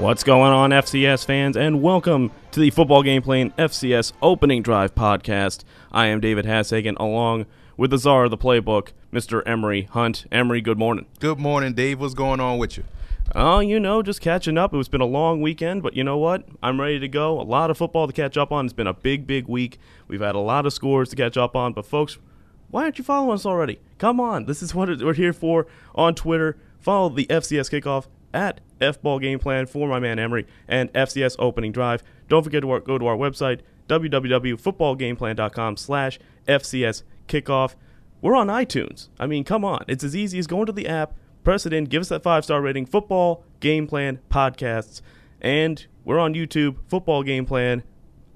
What's going on, FCS fans, and welcome to the Football Game Plan FCS Opening Drive podcast. I am David Hassagen, along with the czar of the playbook, Mr. Emery Hunt. Emery, good morning. Good morning, Dave. What's going on with you? Oh, you know, just catching up. It's been a long weekend, but you know what? I'm ready to go. A lot of football to catch up on. It's been a big, big week. We've had a lot of scores to catch up on, but folks, why aren't you following us already? Come on. This is what we're here for on Twitter. Follow the FCS kickoff at F-Ball Game Plan for my man Emery and FCS Opening Drive. Don't forget to go to our website, www.footballgameplan.com slash FCS Kickoff. We're on iTunes. I mean, come on. It's as easy as going to the app, press it in, give us that five-star rating, Football Game Plan Podcasts. And we're on YouTube, Football Game Plan,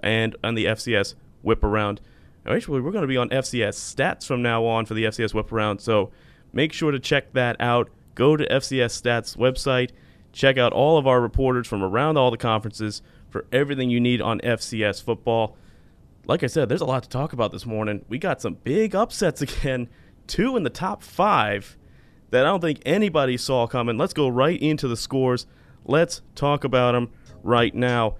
and on the FCS Whip Around. Actually, we're going to be on FCS Stats from now on for the FCS Whip Around, so make sure to check that out. Go to FCS Stats website Check out all of our reporters from around all the conferences for everything you need on FCS football. Like I said, there's a lot to talk about this morning. We got some big upsets again, two in the top five that I don't think anybody saw coming. Let's go right into the scores. Let's talk about them right now.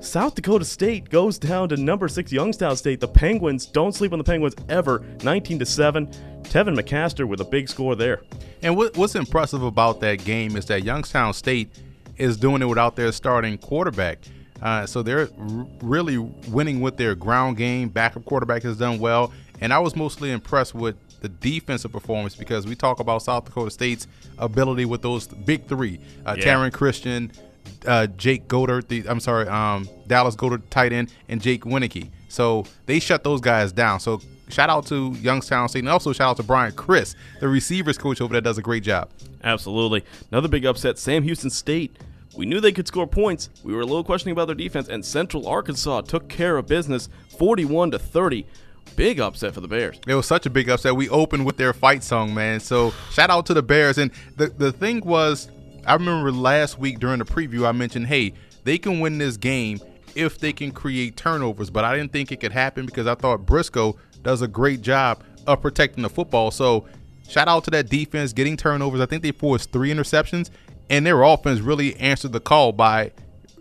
South Dakota State goes down to number six Youngstown State. The Penguins don't sleep on the Penguins ever, 19 to seven. Tevin McCaster with a big score there. And what, what's impressive about that game is that Youngstown State is doing it without their starting quarterback. Uh, so they're r- really winning with their ground game. Backup quarterback has done well, and I was mostly impressed with the defensive performance because we talk about South Dakota State's ability with those big three: uh, yeah. Taryn Christian, uh, Jake Goedert, the I'm sorry, um, Dallas Goedert tight end, and Jake Wieneke. So they shut those guys down. So shout out to Youngstown State and also shout out to Brian Chris, the receivers coach over there, does a great job. Absolutely. Another big upset, Sam Houston State. We knew they could score points. We were a little questioning about their defense, and Central Arkansas took care of business 41 to 30. Big upset for the Bears. It was such a big upset. We opened with their fight song, man. So shout out to the Bears. And the, the thing was, I remember last week during the preview, I mentioned, hey, they can win this game if they can create turnovers. But I didn't think it could happen because I thought Briscoe does a great job of protecting the football. So shout out to that defense getting turnovers. I think they forced three interceptions, and their offense really answered the call by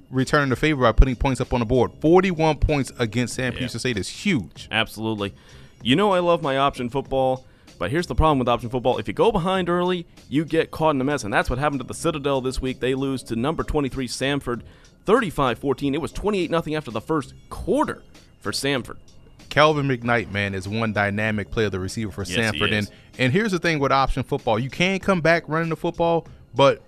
returning the favor by putting points up on the board. 41 points against San yeah. State is huge. Absolutely. You know I love my option football. But here's the problem with option football. If you go behind early, you get caught in a mess. And that's what happened to the Citadel this week. They lose to number 23 Samford 35 14. It was 28 0 after the first quarter for Samford. Kelvin McKnight, man, is one dynamic player, the receiver for yes, Samford. And and here's the thing with option football. You can come back running the football, but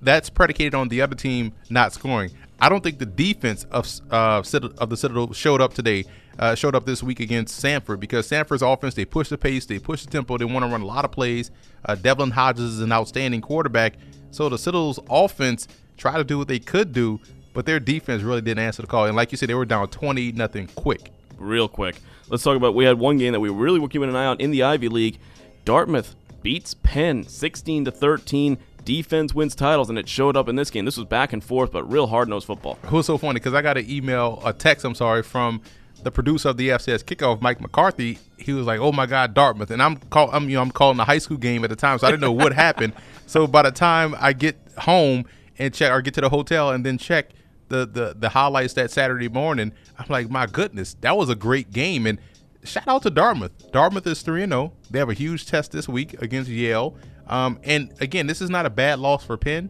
that's predicated on the other team not scoring. I don't think the defense of uh, of the Citadel showed up today. Uh, showed up this week against Samford because Samford's offense they push the pace, they push the tempo, they want to run a lot of plays. Uh, Devlin Hodges is an outstanding quarterback, so the Citadel's offense tried to do what they could do, but their defense really didn't answer the call. And like you said, they were down twenty nothing quick. Real quick, let's talk about. We had one game that we really were keeping an eye on in the Ivy League. Dartmouth beats Penn sixteen to thirteen defense wins titles, and it showed up in this game. This was back and forth, but real hard nosed football. It was so funny because I got an email, a text, I'm sorry, from the producer of the FCS kickoff, Mike McCarthy. He was like, "Oh my God, Dartmouth!" And I'm call, I'm you know I'm calling the high school game at the time, so I didn't know what happened. So by the time I get home and check or get to the hotel and then check the the the highlights that Saturday morning, I'm like, my goodness, that was a great game. And shout out to Dartmouth. Dartmouth is three and zero. Oh. They have a huge test this week against Yale. Um, and again, this is not a bad loss for Penn.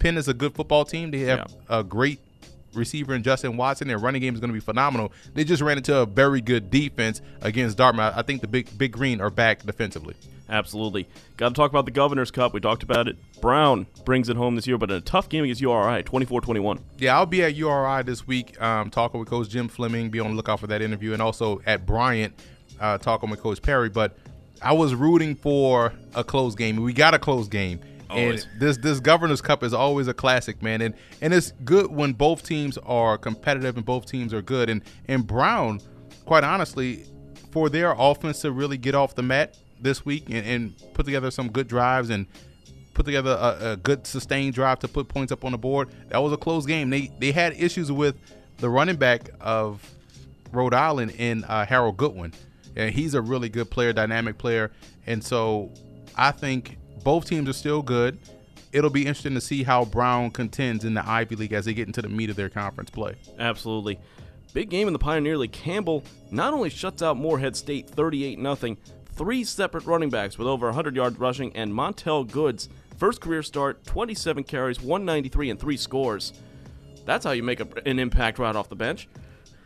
Penn is a good football team. They have yeah. a great receiver in Justin Watson. Their running game is going to be phenomenal. They just ran into a very good defense against Dartmouth. I think the big big green are back defensively. Absolutely. Got to talk about the Governor's Cup. We talked about it. Brown brings it home this year, but in a tough game against URI, 24-21. Yeah, I'll be at URI this week um, talking with Coach Jim Fleming. Be on the lookout for that interview. And also at Bryant uh, talking with Coach Perry. But I was rooting for a close game. We got a close game. Always. And this this Governor's Cup is always a classic, man. And and it's good when both teams are competitive and both teams are good. And and Brown, quite honestly, for their offense to really get off the mat this week and, and put together some good drives and put together a, a, good sustained drive to put points up on the board, that was a close game. They they had issues with the running back of Rhode Island in uh, Harold Goodwin and he's a really good player, dynamic player. And so I think both teams are still good. it'll be interesting to see how Brown contends in the Ivy League as they get into the meat of their conference play. Absolutely. Big game in the Pioneer League. Campbell not only shuts out Morehead State 38 0, three separate running backs with over 100 yards rushing, and Montel Goods, first career start, 27 carries, 193, and three scores. That's how you make a, an impact right off the bench.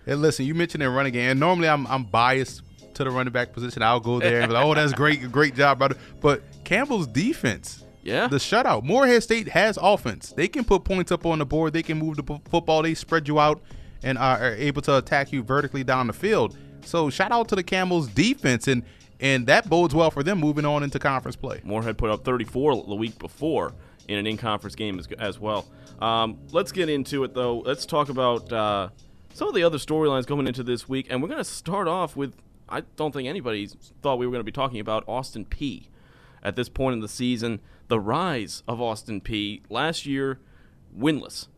Hey, listen, you mentioned their running game, and normally I'm, I'm biased to the running back position. I'll go there and be like, oh, that's great, great job, brother. But Campbell's defense, Yeah. the shutout. Morehead State has offense. They can put points up on the board. They can move the p- football. They spread you out and are able to attack you vertically down the field. So shout out to the Camels defense, and and that bodes well for them moving on into conference play. Morehead put up 34 the week before in an in-conference game as, as well. Um, let's get into it though. Let's talk about uh, some of the other storylines coming into this week, and we're going to start off with. I don't think anybody thought we were going to be talking about Austin Peay. At this point in the season, the rise of Austin Peay. Last year, winless.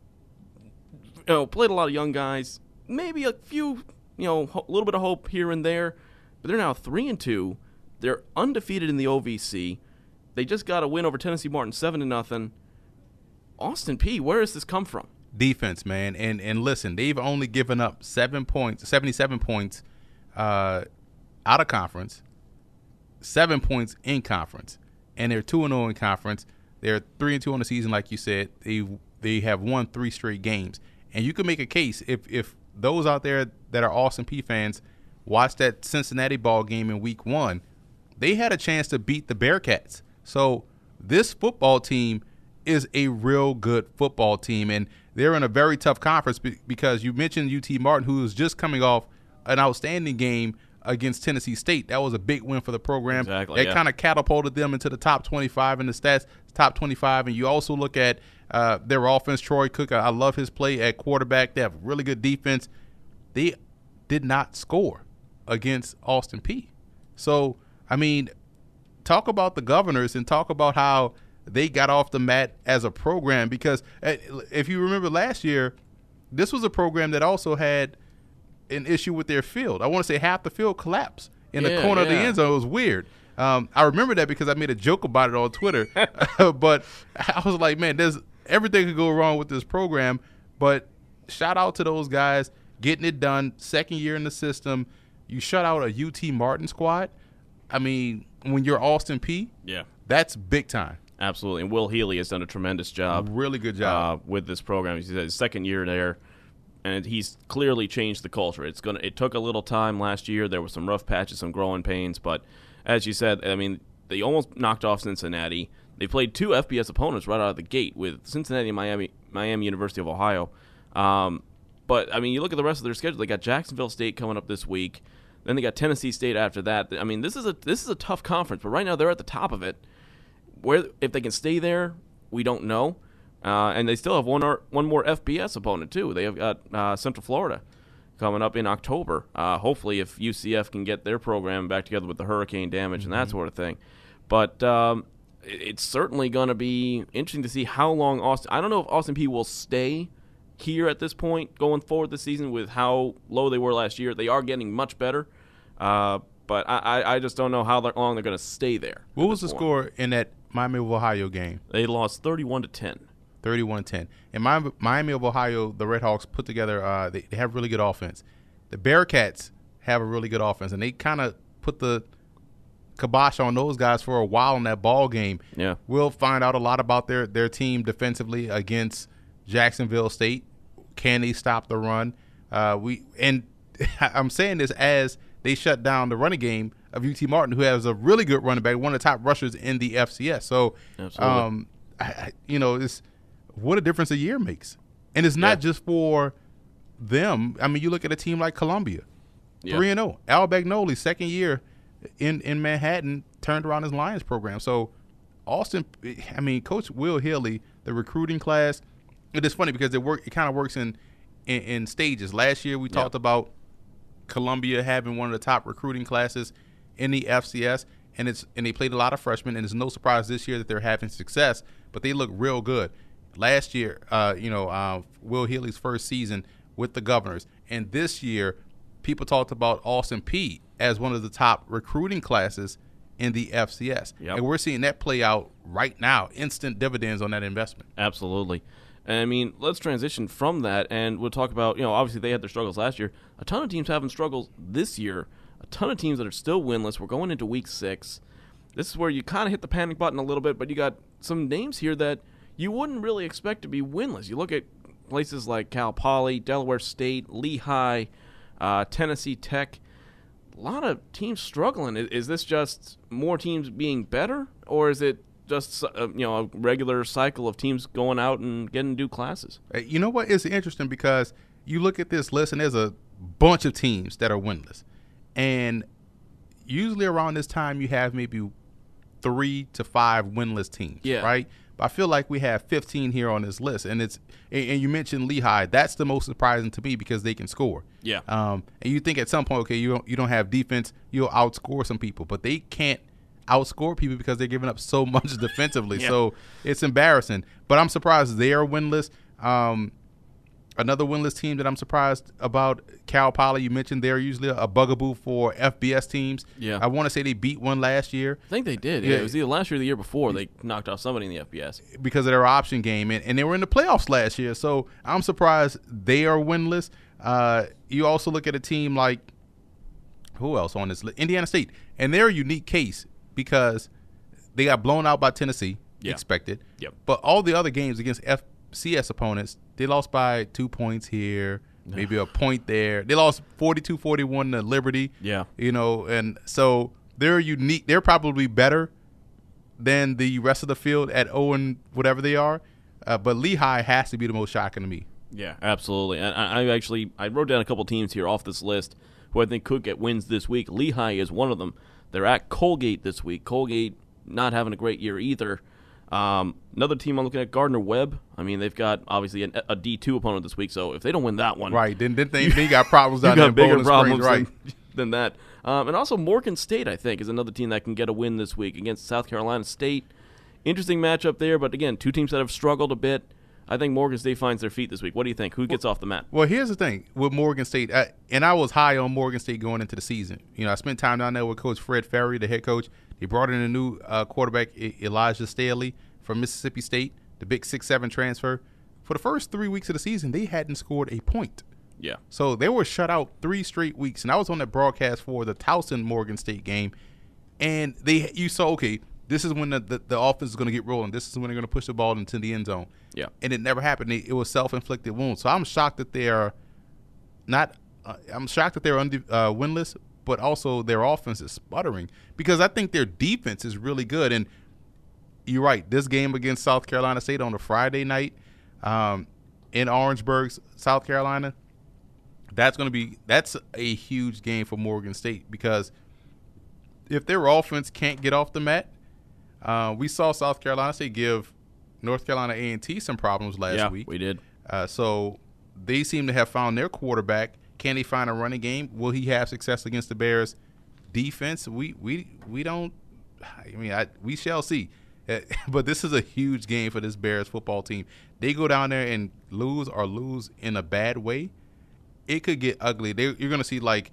You know, played a lot of young guys. Maybe a few, you know, a little bit of hope here and there, but they're now three and two. They're undefeated in the OVC. They just got a win over Tennessee Martin, seven to nothing. Austin Peay. Where has this come from? defense, man. And and listen, they've only given up seven points, seventy-seven points uh, out of conference, seven points in conference, and they're two and zero in conference. They're three and two on the season, like you said. They they have won three straight games, and you can make a case if if those out there that are Austin Peay fans watch that Cincinnati ball game in Week One, they had a chance to beat the Bearcats. So this football team is a real good football team, and they're in a very tough conference because you mentioned UT Martin, who is just coming off an outstanding game against Tennessee State. That was a big win for the program. Exactly, That yeah. kind of catapulted them into the top 25 in the stats, top 25. And you also look at uh, their offense. Troy Cook, I I love his play at quarterback. They have really good defense. They did not score against Austin Peay. So, I mean, talk about the governors and talk about how they got off the mat as a program because uh, if you remember last year this was a program that also had an issue with their field i want to say half the field collapsed in the Yeah, corner of the end zone it was weird um, i remember that because i made a joke about it on twitter but i was like man there's everything could go wrong with this program but shout out to those guys getting it done second year in the system you shut out a ut martin squad i mean when you're austin peay Yeah, that's big time. absolutely. And Will Healy has done a tremendous job. Really good job. uh, with this program. He's his second year there, and he's clearly changed the culture. It's gonna. It took a little time last year. There were some rough patches, some growing pains, but as you said, I mean, they almost knocked off Cincinnati. They played two FBS opponents right out of the gate with Cincinnati and Miami, Miami University of Ohio. Um, but I mean, you look at the rest of their schedule. They got Jacksonville State coming up this week. Then they got Tennessee State after that. I mean, this is a this is a tough conference, but right now they're at the top of it where if they can stay there, we don't know. Uh, and they still have one or, one more FBS opponent too. They have got uh, Central Florida coming up in October. Uh, hopefully, if UCF can get their program back together with the hurricane damage and that sort of thing. But um, it- it's certainly going to be interesting to see how long Austin. I don't know if Austin Peay will stay here at this point going forward this season with how low they were last year. They are getting much better, uh, but I, I, just don't know how long they're going to stay there. what was the point. score in that Miami of Ohio game? They lost 31 to 10. 31-10. In Miami, Miami of Ohio, the Redhawks put together. Uh, they, they have really good offense. The Bearcats have a really good offense, and they kind of put the kibosh on those guys for a while in that ball game. Yeah. We'll find out a lot about their their team defensively against Jacksonville State. Can they stop the run? Uh, we and I'm saying this as they shut down the running game of UT Martin, who has a really good running back, one of the top rushers in the FCS. So, Absolutely. um, I- you know, it's what a difference a year makes, and it's not Yeah. just for them. I mean, you look at a team like Columbia, three and zero. Al Bagnoli, second year in in Manhattan, turned around his Lions program. So Austin, I mean, Coach Will Healy, the recruiting class. It is funny because it work. It kind of works in, in in stages. Last year we talked about Columbia having one of the top recruiting classes in the FCS, and it's and they played a lot of freshmen, and it's no surprise this year that they're having success. But they look real good. Last year, uh, you know, uh, Will Healy's first season with the Governors, and this year, people talked about Austin Peay as one of the top recruiting classes in the FCS. Yep. And we're seeing that play out right now, instant dividends on that investment. Absolutely. And I mean, let's transition from that, and we'll talk about you know obviously they had their struggles last year. A ton of teams having struggles this year. A ton of teams that are still winless. We're going into week six. This is where you kind of hit the panic button a little bit, but you got some names here that you wouldn't really expect to be winless. You look at places like Cal Poly, Delaware State, Lehigh, uh, Tennessee Tech. A lot of teams struggling. Is, is this just more teams being better, or is it just uh, you know a regular cycle of teams going out and getting new classes? Uh, You know what? It's interesting because you look at this list and there's a bunch of teams that are winless. And usually around this time, you have maybe three to five winless teams. Yeah. Right? But I feel like we have 15 here on this list. And it's, and you mentioned Lehigh. That's the most surprising to me because they can score. Yeah. Um, and you think at some point, okay, you don't, you don't have defense, you'll outscore some people, but they can't outscore people because they're giving up so much defensively. Yeah. So it's embarrassing. But I'm surprised they are winless. Um, another winless team that I'm surprised about, Cal Poly. You mentioned they're usually a bugaboo for FBS teams. Yeah. I want to say they beat one last year I think they did. Yeah. Yeah. it was either last year or the year before they knocked off somebody in the FBS. because of their option game, and, and they were in the playoffs last year. So I'm surprised they are winless. Uh, you also look at a team like who else on this? Indiana State, and they're a unique case because they got blown out by Tennessee, Yeah. expected. Yep. But all the other games against FCS opponents, they lost by two points here, maybe a point there. They lost 42-41 to Liberty. Yeah. You know, and so they're unique. They're probably better than the rest of the field at Owen, whatever they are. Uh, but Lehigh has to be the most shocking to me. Yeah, absolutely. And I, I actually I wrote down a couple teams here off this list who I think could get wins this week. Lehigh is one of them. They're at Colgate this week. Colgate not having a great year either. Um, another team I'm looking at, Gardner Webb. I mean, they've got obviously an, a D2 opponent this week, so if they don't win that one, Right. Then, then they, they got problems down there got in bigger problems Springs. Right. than, than that. Um, and also Morgan State, I think, is another team that can get a win this week against South Carolina State. Interesting matchup there, but again, two teams that have struggled a bit. I think Morgan State finds their feet this week. What do you think? Who gets off the mat? Well, here's the thing with Morgan State, I, and I was high on Morgan State going into the season. You know, I spent time down there with Coach Fred Farrier, the head coach. They brought in a new uh, quarterback, E- Elijah Staley from Mississippi State, the big six-seven transfer. For the first three weeks of the season, they hadn't scored a point. Yeah. So they were shut out three straight weeks, and I was on that broadcast for the Towson Morgan State game, and they you saw okay, this is when the the, the offense is going to get rolling. This is when they're going to push the ball into the end zone. Yeah. and it never happened. It, it was self inflicted wounds. So I'm shocked that they are not. Uh, I'm shocked that they're uh, winless, but also their offense is sputtering because I think their defense is really good. And you're right. This game against South Carolina State on a Friday night um, in Orangeburg, South Carolina, that's going to be that's a huge game for Morgan State because if their offense can't get off the mat, uh, we saw South Carolina State give North Carolina A and T some problems last yeah, week. we did. Uh, so they seem to have found their quarterback. Can he find a running game? Will he have success against the Bears defense? We we we don't. I mean, I, we shall see. Uh, but this is a huge game for this Bears football team. They go down there and lose or lose in a bad way. It could get ugly. They, you're going to see like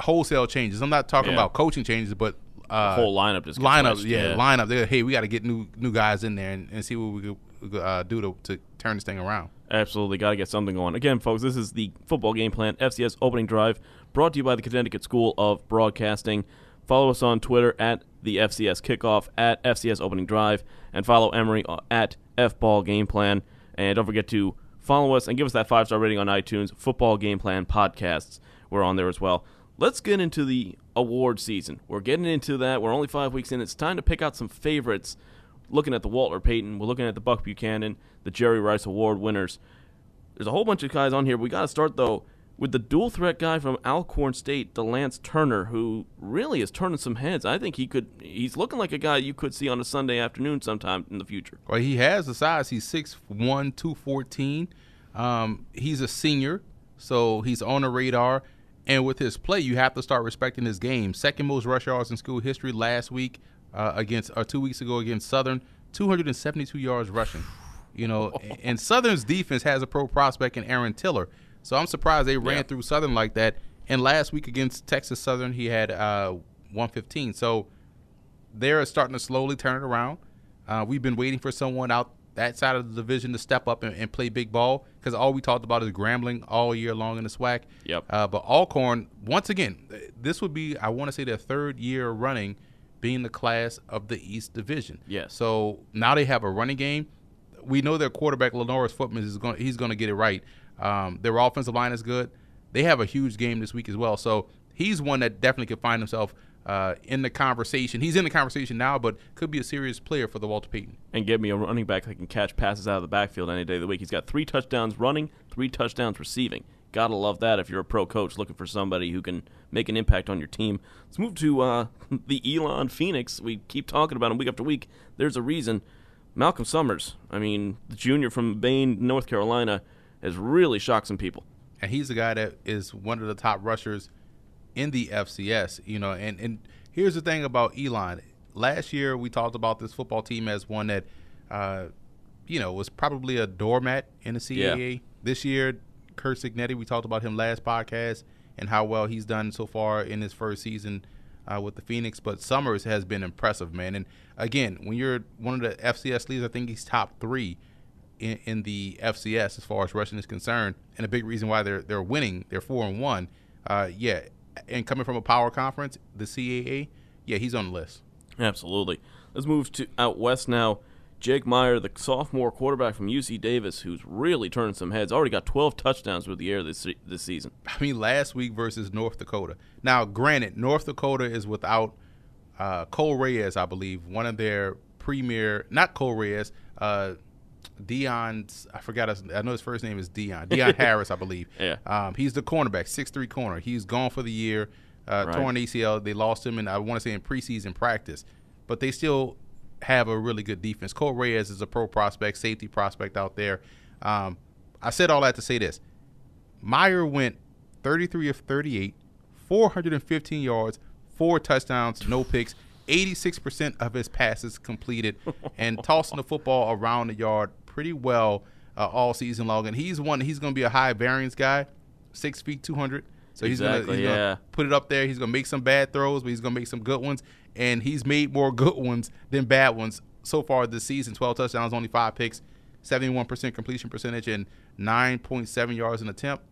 wholesale changes. I'm not talking Yeah. about coaching changes, but uh, whole lineup just lineup. Yeah, yeah. lineup. They're, hey, we got to get new new guys in there and, and see what we could uh, do to, to turn this thing around. Absolutely, got to get something going. Again, folks, this is the football game plan FCS opening drive brought to you by the Connecticut School of Broadcasting. Follow us on Twitter at the FCS Kickoff, at FCS Opening Drive, and follow Emery uh, at FBall Game Plan. And don't forget to follow us and give us that five star rating on iTunes. Football Game Plan podcasts, we're on there as well. Let's get into the award season. We're getting into that. We're only five weeks in. It's time to pick out some favorites looking at the Walter Payton, we're looking at the Buck Buchanan, the Jerry Rice Award winners. There's a whole bunch of guys on here. We got to start though with the dual threat guy from Alcorn State, Delance Turner, who really is turning some heads. I think he could. He's looking like a guy you could see on a Sunday afternoon sometime in the future. Well, he has the size. He's 6'1", 214. Um, he's a senior, so he's on the radar. And with his play, you have to start respecting his game. Second most rush yards in school history last week uh, against, or two weeks ago against Southern, 272 yards rushing. You know, and Southern's defense has a pro prospect in Aaron Tiller. So I'm surprised they ran Yeah. through Southern like that. And last week against Texas Southern, he had uh, 115. So they're starting to slowly turn it around. Uh, we've been waiting for someone out that side of the division to step up and, and play big ball because all we talked about is Grambling all year long in the SWAC. Yep. Uh, but Alcorn, once again, this would be, I want to say, their third year running being the class of the East Division. Yes. So now they have a running game. We know their quarterback, Lenoris Footman, is going. He's going to get it right. Um, their offensive line is good. They have a huge game this week as well. So he's one that definitely could find himself uh, in the conversation. He's in the conversation now, but could be a serious player for the Walter Payton. And give me a running back that can catch passes out of the backfield any day of the week. He's got three touchdowns running, three touchdowns receiving. Gotta love that if you're a pro coach looking for somebody who can make an impact on your team. Let's move to uh, the Elon Phoenix. We keep talking about him week after week. There's a reason. Malcolm Summers, I mean, the junior from Bain, North Carolina, has really shocked some people. And he's the guy that is one of the top rushers in the FCS, you know, and, and here's the thing about Elon. Last year we talked about this football team as one that, uh, you know, was probably a doormat in the CAA. Yeah. This year, Curt Cignetti, we talked about him last podcast and how well he's done so far in his first season uh, with the Phoenix. But Summers has been impressive, man. And again, when you're one of the FCS leaders, I think he's top three in, in the FCS as far as rushing is concerned. And a big reason why they're they're winning, they're four and one. Uh, yeah, and coming from a power conference, the CAA, yeah, he's on the list. Absolutely. Let's move to out west now. Jake Maier, the sophomore quarterback from UC Davis, who's really turning some heads, already got 12 touchdowns with the air this this season. I mean, last week versus North Dakota. Now, granted, North Dakota is without uh, Cole Reyes, I believe, one of their premier, not Cole Reyes, uh, Dion's, I forgot his, I know his first name is Dion. Dion Harris, I believe. Yeah. Um, he's the cornerback, six three corner. He's gone for the year, uh, Right. torn ACL. They lost him, and I want to say in preseason practice, but they still have a really good defense. Cole Reyes is a pro prospect, safety prospect out there. Um, I said all that to say this. Maier went 33 of 38, 415 yards, four touchdowns, no picks, 86% of his passes completed, and tossing the football around the yard pretty well uh, all season long. And he's one, he's going to be a high variance guy, six feet, 200. So he's Exactly, going to yeah. put it up there. He's going to make some bad throws, but he's going to make some good ones. And he's made more good ones than bad ones so far this season 12 touchdowns, only five picks, 71% completion percentage, and 9.7 yards an attempt.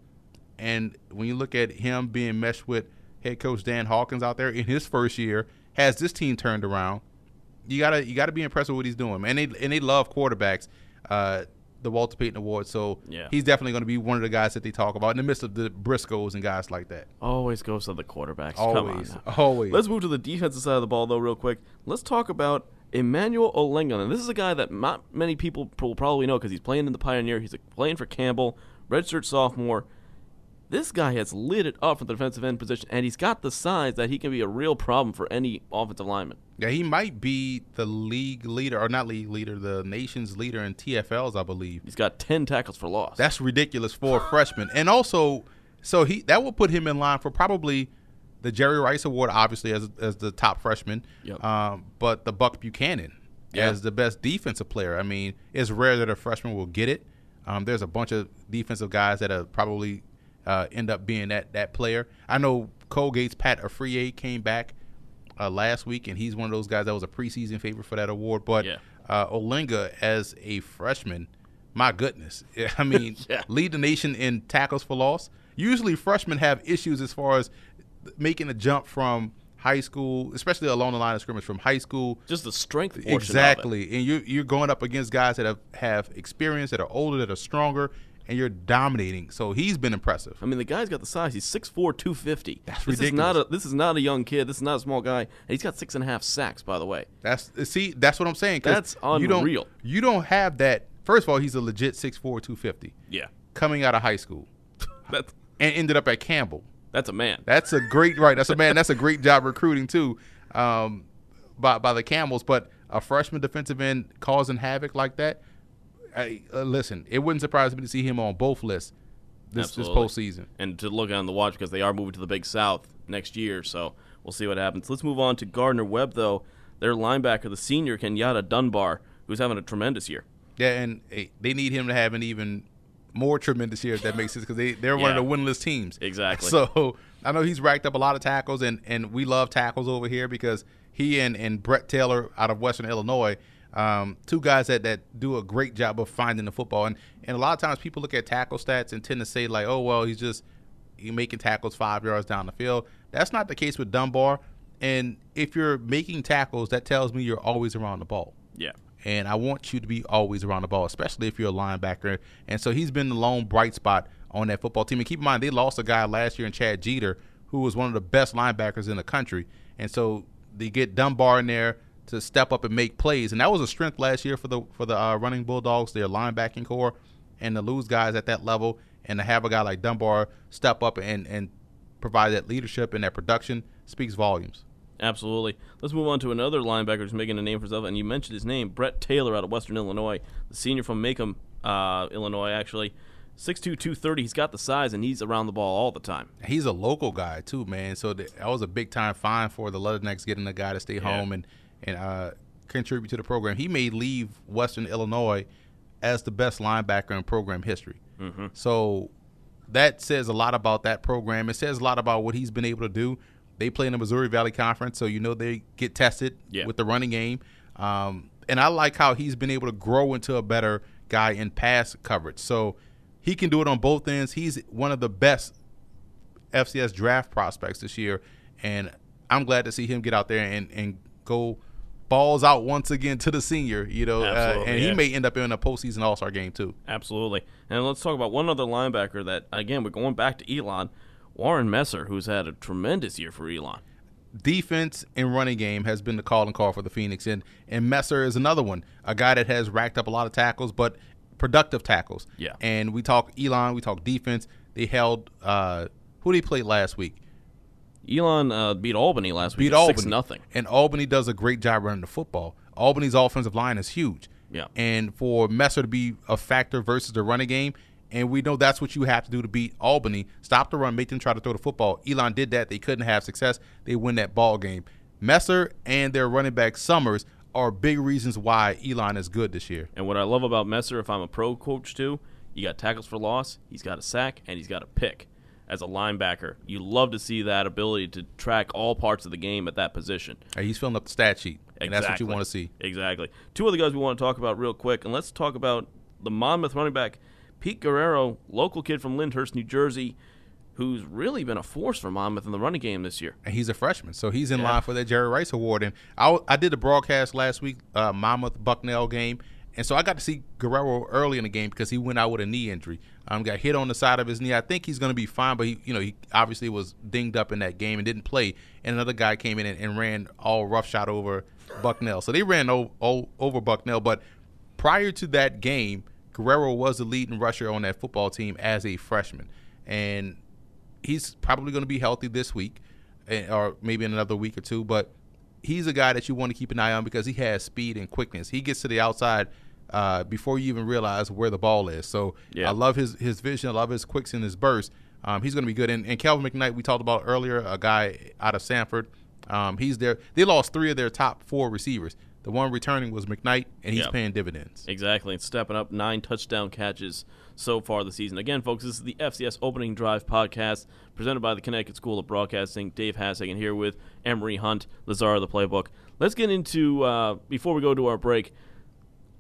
And when you look at him being meshed with head coach Dan Hawkins out there in his first year, has this team turned around? You gotta you gotta be impressed with what he's doing, man. And they and they love quarterbacks. Uh, the Walter Payton Award, so Yeah. he's definitely going to be one of the guys that they talk about in the midst of the Briscoes and guys like that. Always goes to the quarterbacks. Always, always. Let's move to the defensive side of the ball, though, real quick. Let's talk about Emmanuel Olenga. And this is a guy that not many people will probably know because he's playing in the Pioneer. He's playing for Campbell, redshirt sophomore. This guy has lit it up from the defensive end position, and he's got the size that he can be a real problem for any offensive lineman. Yeah, he might be the league leader, or not league leader, the nation's leader in TFLs, I believe. He's got 10 tackles for loss. That's ridiculous for a freshman. And also, so he that will put him in line for probably the Jerry Rice Award, obviously as as the top freshman. Yep. Um, but the Buck Buchanan Yeah. as the best defensive player. I mean, it's rare that a freshman will get it. Um, there's a bunch of defensive guys that are probably uh, end up being that that player. I know Colgate's Pat Afriyie came back uh, last week, and he's one of those guys that was a preseason favorite for that award. But Yeah. uh, Olinga as a freshman, my goodness, I mean, Yeah. lead the nation in tackles for loss. Usually, freshmen have issues as far as making a jump from high school, especially along the line of scrimmage from high school. Just the strength portion of it. Exactly, and you you're going up against guys that have have experience, that are older, that are stronger, and you're dominating. So he's been impressive. I mean, the guy's got the size. He's 6'4", 250. That's this Is not a, this is not a young kid. This is not a small guy. And he's got six and a half sacks, by the way. That's see, that's what I'm saying. That's You don't, unreal. you don't have that. First of all, he's a legit 6'4", 250 Yeah. coming out of high school That's, and ended up at Campbell. that's a man. That's a great right. That's a man. That's a great job recruiting too, um, by by the Camels. But a freshman defensive end causing havoc like that. I, uh, listen, it wouldn't surprise me to see him on both lists this this postseason. and to look on the watch because they are moving to the Big South next year. So we'll see what happens. Let's move on to Gardner Webb, though. Their linebacker, the senior Kenyatta Dunbar, who's having a tremendous year. Yeah, and eh, they need him to have an even more tremendous year if that makes sense because they they're one of the winless teams. Exactly. So I know he's racked up a lot of tackles, and and we love tackles over here because he and, and Brett Taylor out of Western Illinois, um, two guys that, that do a great job of finding the football. And and a lot of times people look at tackle stats and tend to say like, oh well, he's just he making tackles five yards down the field. That's not the case with Dunbar. And if you're making tackles, that tells me you're always around the ball. Yeah. And I want you to be always around the ball, especially if you're a linebacker. And so he's been the lone bright spot on that football team. And keep in mind, they lost a guy last year in Chad Geter, who was one of the best linebackers in the country. And so they get Dunbar in there to step up and make plays, and that was a strength last year for the for the uh, running Bulldogs, their linebacking core, and to lose guys at that level, and to have a guy like Dunbar step up and and provide that leadership and that production speaks volumes. Absolutely. Let's move on to another linebacker who's making a name for himself, and you mentioned his name, Brett Taylor out of Western Illinois, the senior from Macomb, uh, Illinois, actually. 6'2", 230, he's got the size, and he's around the ball all the time. He's a local guy, too, man. So that was a big-time fine for the Leathernecks getting the guy to stay yeah. home and, and uh, contribute to the program. He may leave Western Illinois as the best linebacker in program history. Mm-hmm. So that says a lot about that program. It says a lot about what he's been able to do. They play in the Missouri Valley Conference, so you know they get tested yeah. with the running game. Um, and I like how he's been able to grow into a better guy in pass coverage. So he can do it on both ends. He's one of the best FCS draft prospects this year, and I'm glad to see him get out there and, and go balls out once again to the senior, you know, uh, and yeah. he may end up in a postseason All Star game too. Absolutely. And let's talk about one other linebacker that, again, we're going back to Elon, Warren Messer, who's had a tremendous year for Elon. Defense and running game has been the call and call for the Phoenix, and and Messer is another one, a guy that has racked up a lot of tackles, but productive tackles. Yeah. And we talk Elon, we talk defense. They held uh, who did he play last week? Elon uh, beat Albany last week. Beat Albany. nothing. And Albany does a great job running the football. Albany's offensive line is huge. Yeah. And for Messer to be a factor versus the running game, and we know that's what you have to do to beat Albany. Stop the run, make them try to throw the football. Elon did that. They couldn't have success. They win that ball game. Messer and their running back Summers are big reasons why Elon is good this year. And what I love about Messer, if I'm a pro coach too, you got tackles for loss, he's got a sack, and he's got a pick as a linebacker. You love to see that ability to track all parts of the game at that position. Hey, he's filling up the stat sheet, and that's what you want to see. Exactly. Two other guys we want to talk about real quick, and let's talk about the Monmouth running back Pete Guerrero, local kid from Lyndhurst, New Jersey, who's really been a force for Monmouth in the running game this year. And he's a freshman, so he's in yeah. line for that Jerry Rice Award. And I, I did the broadcast last week, uh, Monmouth Bucknell game, and so I got to see Guerrero early in the game because he went out with a knee injury. Um, got hit on the side of his knee. I think he's going to be fine, but he, you know, he obviously was dinged up in that game and didn't play. And another guy came in and, and ran all rough shot over Bucknell. So they ran o- o- over Bucknell. But prior to that game, Guerrero was the leading rusher on that football team as a freshman, and he's probably going to be healthy this week, eh, or maybe in another week or two. But he's a guy that you want to keep an eye on because he has speed and quickness. He gets to the outside uh, before you even realize where the ball is. So yeah. I love his his vision. I love his quicks and his burst. Um, he's going to be good. And, and Kelvin McKnight, we talked about earlier, a guy out of Samford. Um, he's there. They lost three of their top four receivers. The one returning was McKnight, and he's yep. paying dividends. Exactly, and stepping up nine touchdown catches so far this season. Again, folks, this is the FCS Opening Drive podcast presented by the Connecticut School of Broadcasting. Dave Hassagen here with Emery Hunt, Lazar the Playbook. Let's get into uh, before we go to our break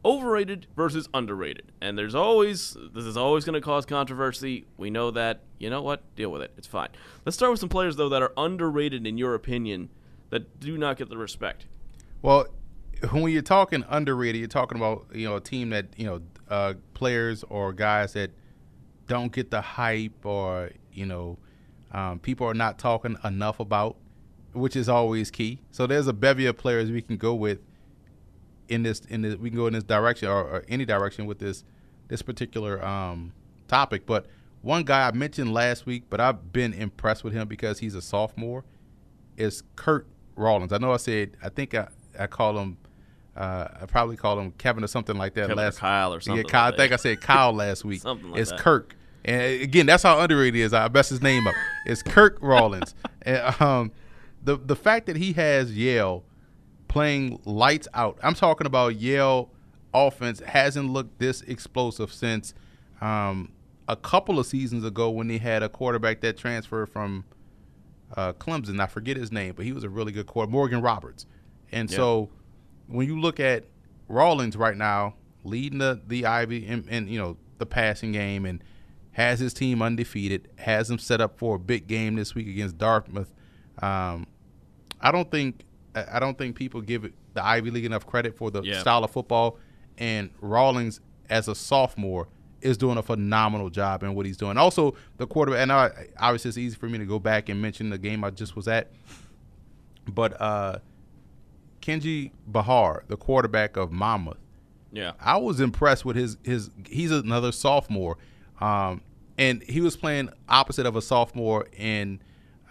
overrated versus underrated. And there's always this is always going to cause controversy. We know that. You know what? Deal with it. It's fine. Let's start with some players though that are underrated in your opinion that do not get the respect. Well, when you're talking underrated, you're talking about you know a team that you know uh, players or guys that don't get the hype or you know um, people are not talking enough about, which is always key. So there's a bevy of players we can go with in this in this we can go in this direction or, or any direction with this this particular um, topic. But one guy I mentioned last week, but I've been impressed with him because he's a sophomore, is Kurt Rawlings. I know I said I think I I call him. Uh, I probably called him Kevin or something like that Kevin last. Or Kyle or something. Yeah, Kyle. Like I think I said Kyle last week. something like it's that. Kirk. And again, that's how underrated he is. I messed his name up. It's Kirk Rawlings. and, um, the the fact that he has Yale playing lights out. I'm talking about Yale offense hasn't looked this explosive since um, a couple of seasons ago when they had a quarterback that transferred from uh, Clemson. I forget his name, but he was a really good quarterback. Morgan Roberts. And Yeah. so when you look at Rawlings right now, leading the the Ivy and, and you know the passing game, and has his team undefeated, has them set up for a big game this week against Dartmouth. Um, I don't think I don't think people give the Ivy League enough credit for the Yeah. style of football. And Rawlings, as a sophomore, is doing a phenomenal job in what he's doing. Also, the quarterback. And I, obviously, it's easy for me to go back and mention the game I just was at. But uh, Kenji Bahar, the quarterback of Monmouth, Yeah. I was impressed with his his. He's another sophomore, um, and he was playing opposite of a sophomore in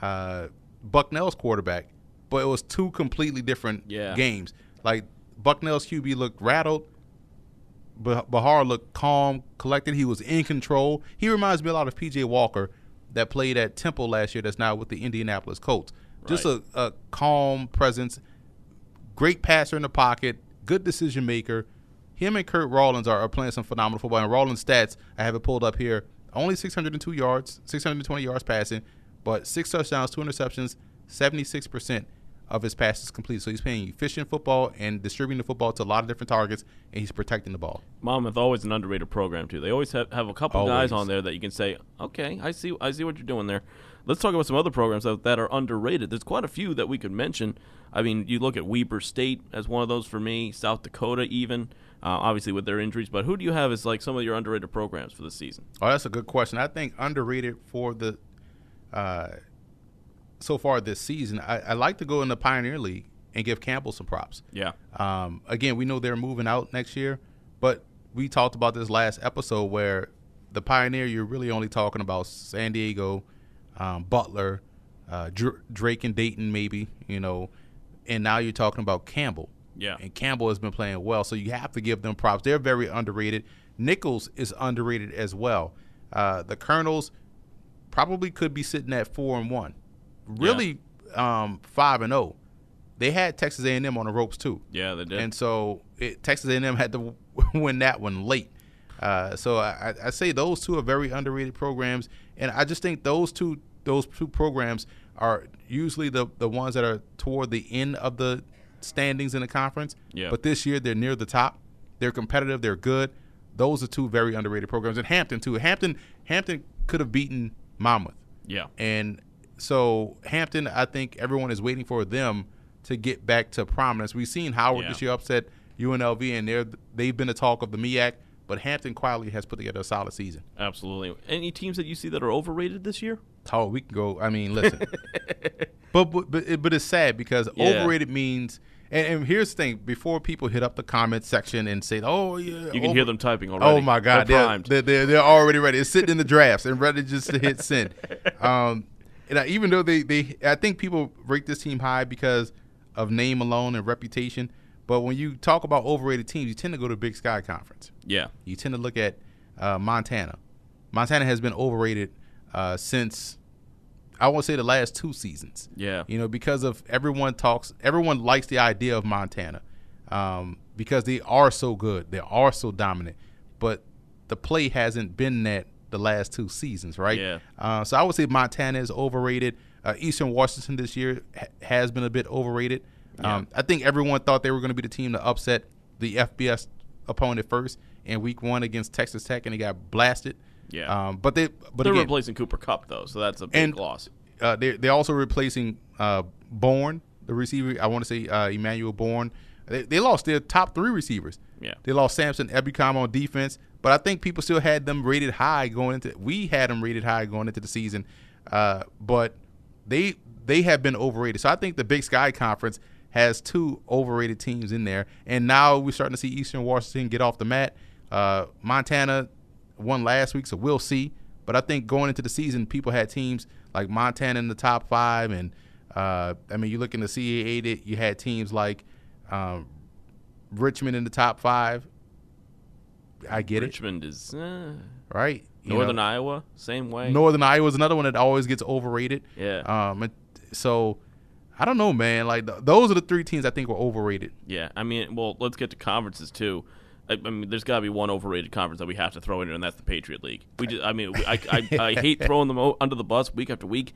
uh, Bucknell's quarterback, but it was two completely different Yeah. games. Like Bucknell's QB looked rattled. Bah- Bahar looked calm, collected. He was in control. He reminds me a lot of PJ Walker that played at Temple last year. That's now with the Indianapolis Colts. Just a, a calm presence, great passer in the pocket, good decision maker. Him and Kurt Rawlings are, are playing some phenomenal football. And Rawlings' stats, I have it pulled up here. Only 602 yards, 620 yards passing, but six touchdowns, two interceptions, 76% of his passes complete. So he's playing efficient football and distributing the football to a lot of different targets, and he's protecting the ball. Monmouth always an underrated program too. They always have, have a couple guys on there that you can say, okay, I see, I see what you're doing there. Let's talk about some other programs that, that are underrated. There's quite a few that we could mention. I mean, you look at Weber State as one of those for me. South Dakota, even uh, obviously with their injuries. But who do you have as like some of your underrated programs for the season? Oh, that's a good question. I think underrated for the uh, so far this season. I, I like to go in the Pioneer League and give Campbell some props. Yeah, Um, again, we know they're moving out next year, but we talked about this last episode where the Pioneer, you're really only talking about San Diego, um, Butler, uh, Dr- Drake and Dayton, maybe, you know, and now you're talking about Campbell. Yeah. And Campbell has been playing well, so you have to give them props. They're very underrated. Nicholls is underrated as well. Uh, the Colonels probably could be sitting at four and one, really um, five and zero. They had Texas A&M on the ropes too. yeah, they did. And so it, Texas A&M had to win that one late. Uh, so I, I say those two are very underrated programs, and I just think those two those two programs are usually the the ones that are toward the end of the standings in the conference. Yeah. But this year they're near the top. They're competitive. They're good. Those are two very underrated programs. And Hampton too. Hampton Hampton could have beaten Monmouth. yeah, And so Hampton, I think everyone is waiting for them to get back to prominence. We've seen Howard Yeah. this year upset UNLV, and they're they've been the talk of the MEAC, but Hampton quietly has put together a solid season. absolutely. Any teams that you see that are overrated this year? Oh, we can go. I mean, listen, but but but, it, but it's sad because Yeah. overrated means. And, and here's the thing: before people hit up the comment section and say, "Oh yeah," You can over- hear them typing already. Oh my God, they're they're, they're, they're, they're already ready. It's sitting in the drafts and ready just to hit send. Um, and I, even though they, they, I think people rate this team high because of name alone and reputation. But when you talk about overrated teams, you tend to go to Big Sky Conference. yeah, You tend to look at uh, Montana. Montana has been overrated uh, since I won't say the last two seasons. yeah, You know, because of everyone talks, everyone likes the idea of Montana um, because they are so good, they are so dominant, but the play hasn't been that the last two seasons, right? Yeah. Uh, so I would say Montana is overrated. Uh, Eastern Washington this year ha- has been a bit overrated. Um, I think everyone thought they were going to be the team to upset the FBS opponent first in Week One against Texas Tech, and they got blasted. Yeah. Um, but they, but they're again, replacing Cooper Kupp though, so that's a big And- loss. uh, they're they're also replacing uh, Bourne, the receiver. I want to say uh, Emmanuel Bourne. They, they lost their top three receivers. Yeah. They lost Samson Ebukam on defense, but I think people still had them rated high going into. We had them rated high going into the season, uh, but they they have been overrated. So I think the Big Sky Conference has two overrated teams in there, and now we're starting to see Eastern Washington get off the mat. Uh, Montana won last week, so we'll see. But I think going into the season, people had teams like Montana in the top five, and uh, I mean, you look in the CAA, you had teams like um, Richmond in the top five. I get it. Richmond is eh, right? Northern know, Iowa, same way. Northern Iowa is another one that always gets overrated. Yeah. Um, so I don't know, man. Like th- those are the three teams I think were overrated. Yeah, I mean, well, let's get to conferences too. I, I mean, there's got to be one overrated conference that we have to throw in, and that's the Patriot League. We just, I mean, we, I, I, I hate throwing them under the bus week after week.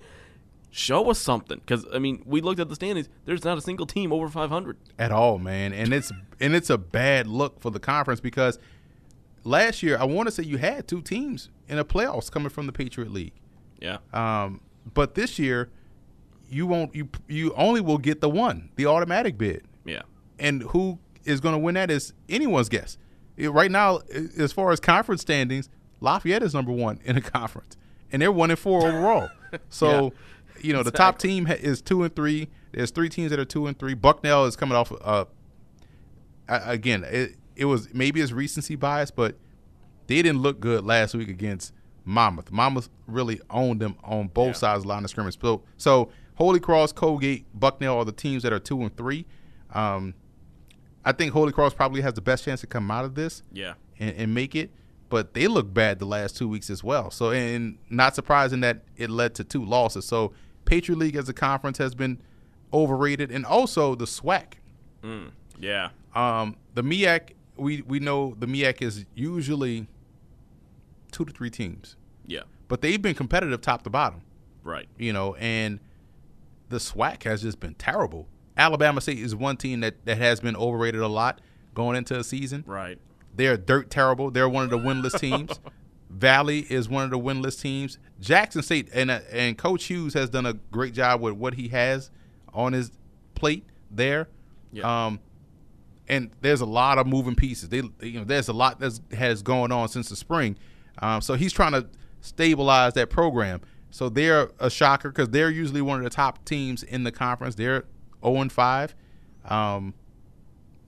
Show us something, because I mean, we looked at the standings. There's not a single team over 500 at all, man. And it's and it's a bad look for the conference because last year I want to say you had two teams in the playoffs coming from the Patriot League. Yeah. Um, but this year you won't you you only will get the one, the automatic bid. Yeah. And who is going to win that is anyone's guess. Right now, as far as conference standings, Lafayette is number one in the conference, and they're one and four overall. So. yeah you know, exactly. the top team is two and three. There's three teams that are two and three. Bucknell is coming off. Uh, again, it, it was maybe it's recency bias, but they didn't look good last week against Monmouth. Monmouth really owned them on both yeah. sides of the line of scrimmage. So, so Holy Cross, Colgate, Bucknell are the teams that are two and three. Um, I think Holy Cross probably has the best chance to come out of this. Yeah. And, and make it but they look bad the last two weeks as well. So, and not surprising that it led to two losses. So, Patriot League as a conference has been overrated, and also the SWAC. Mm, yeah. Um, the MEAC, we we know the MEAC is usually two to three teams. Yeah. But they've been competitive top to bottom. Right. You know, and the SWAC has just been terrible. Alabama State is one team that, that has been overrated a lot going into a season. Right. They're dirt terrible. They're one of the winless teams. Valley is one of the winless teams. Jackson State and uh, and Coach Hughes has done a great job with what he has on his plate there. Yeah. Um, and there's a lot of moving pieces. They, you know, there's a lot that has going on since the spring. Um, so he's trying to stabilize that program. So they're a shocker because they're usually one of the top teams in the conference. They're 0 and 5. Um,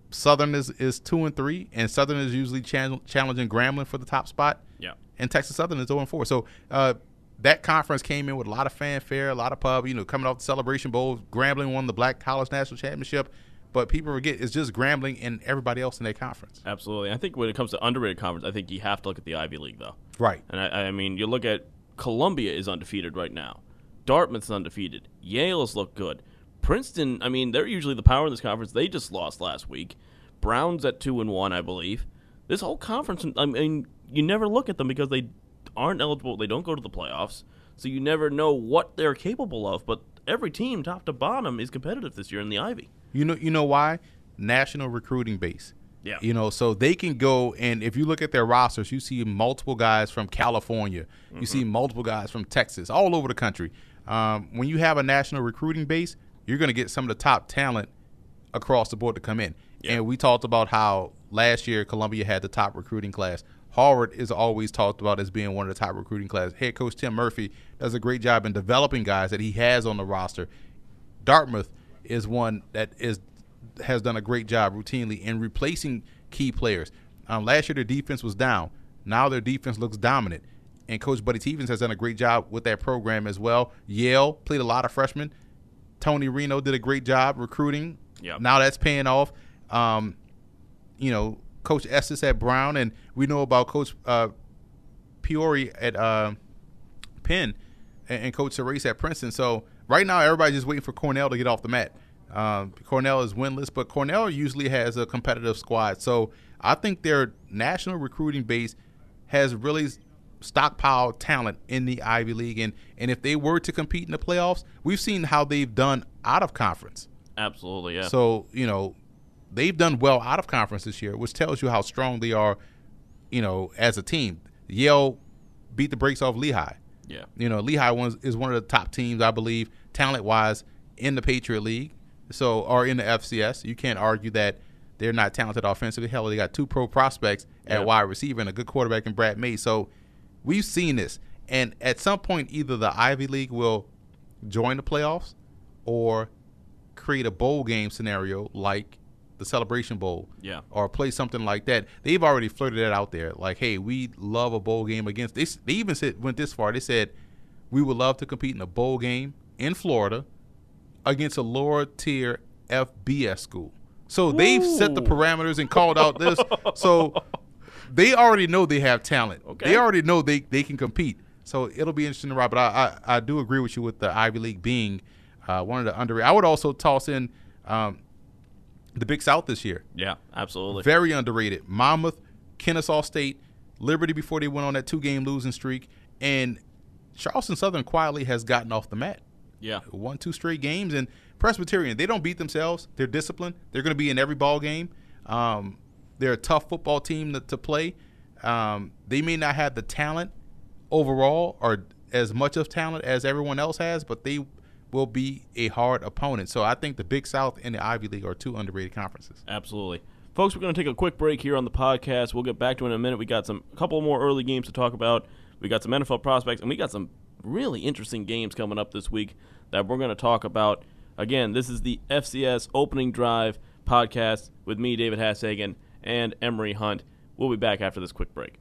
Southern is, is 2 and 3, and Southern is usually challenging Grambling for the top spot. Yeah and Texas Southern is 0 4. So uh, that conference came in with a lot of fanfare, a lot of pub. You know, coming off the Celebration Bowl, Grambling won the Black College National Championship. But people forget it's just Grambling and everybody else in their conference. Absolutely. I think when it comes to underrated conference, I think you have to look at the Ivy League, though. Right. And I, I mean, you look at Columbia is undefeated right now. Dartmouth's undefeated. Yale's looked good. Princeton, I mean, they're usually the power in this conference. They just lost last week. Brown's at two and one, I believe. This whole conference, I mean, you never look at them because they aren't eligible. They don't go to the playoffs, so you never know what they're capable of. But every team, top to bottom, is competitive this year in the Ivy. You know, you know why? National recruiting base. Yeah. You know, so they can go and if you look at their rosters, you see multiple guys from California, you mm-hmm. see multiple guys from Texas, all over the country. Um, when you have a national recruiting base, you're going to get some of the top talent across the board to come in. Yeah. And we talked about how last year Columbia had the top recruiting class. Harvard is always talked about as being one of the top recruiting classes. Head coach Tim Murphy does a great job in developing guys that he has on the roster. Dartmouth is one that is has done a great job routinely in replacing key players. Um, last year their defense was down. Now their defense looks dominant. And Coach Buddy Teevens has done a great job with that program as well. Yale played a lot of freshmen. Tony Reno did a great job recruiting. Yep. Now that's paying off. Um, you know, Coach Estes at Brown, and we know about Coach uh, Priore at uh, Penn, and, and Coach Surace at Princeton. So right now, everybody's just waiting for Cornell to get off the mat. Um, Cornell is winless, but Cornell usually has a competitive squad. So I think their national recruiting base has really stockpiled talent in the Ivy League, and and if they were to compete in the playoffs, we've seen how they've done out of conference. Absolutely, yeah. So you know they've done well out of conference this year, which tells you how strong they are, you know, as a team. Yale beat the brakes off Lehigh. Yeah. You know, Lehigh was, is one of the top teams, I believe, talent wise, in the Patriot League. So, or in the FCS. You can't argue that they're not talented offensively. Hell, they got two pro prospects at yeah. wide receiver and a good quarterback in Brad Mayes. So, we've seen this. And at some point, either the Ivy League will join the playoffs or create a bowl game scenario like the Celebration Bowl, yeah, or play something like that. They've already flirted that out there, like, hey, we love a bowl game against. They, they even said went this far. They said we would love to compete in a bowl game in Florida against a lower tier FBS school. So Ooh. they've set the parameters and called out this. so they already know they have talent. Okay. They already know they, they can compete. So it'll be interesting to ride. But I, I, I do agree with you with the Ivy League being uh, one of the underrated. I would also toss in um, the Big South this year. Yeah, absolutely. Very underrated. Monmouth, Kennesaw State, Liberty before they went on that two game losing streak, and Charleston Southern quietly has gotten off the mat. Yeah. Won two straight games. And Presbyterian, they don't beat themselves. They're disciplined. They're going to be in every ball game. Um, they're a tough football team to, to play. Um, they may not have the talent overall or as much of talent as everyone else has, but they will be a hard opponent. So I think the Big South and the Ivy League are two underrated conferences. Absolutely. Folks, we're going to take a quick break here on the podcast. We'll get back to it in a minute. We got some a couple more early games to talk about. We got some NFL prospects, and we got some really interesting games coming up this week that we're going to talk about. Again, this is the FCS Opening Drive podcast with me, David Hassagen, and Emory Hunt. We'll be back after this quick break.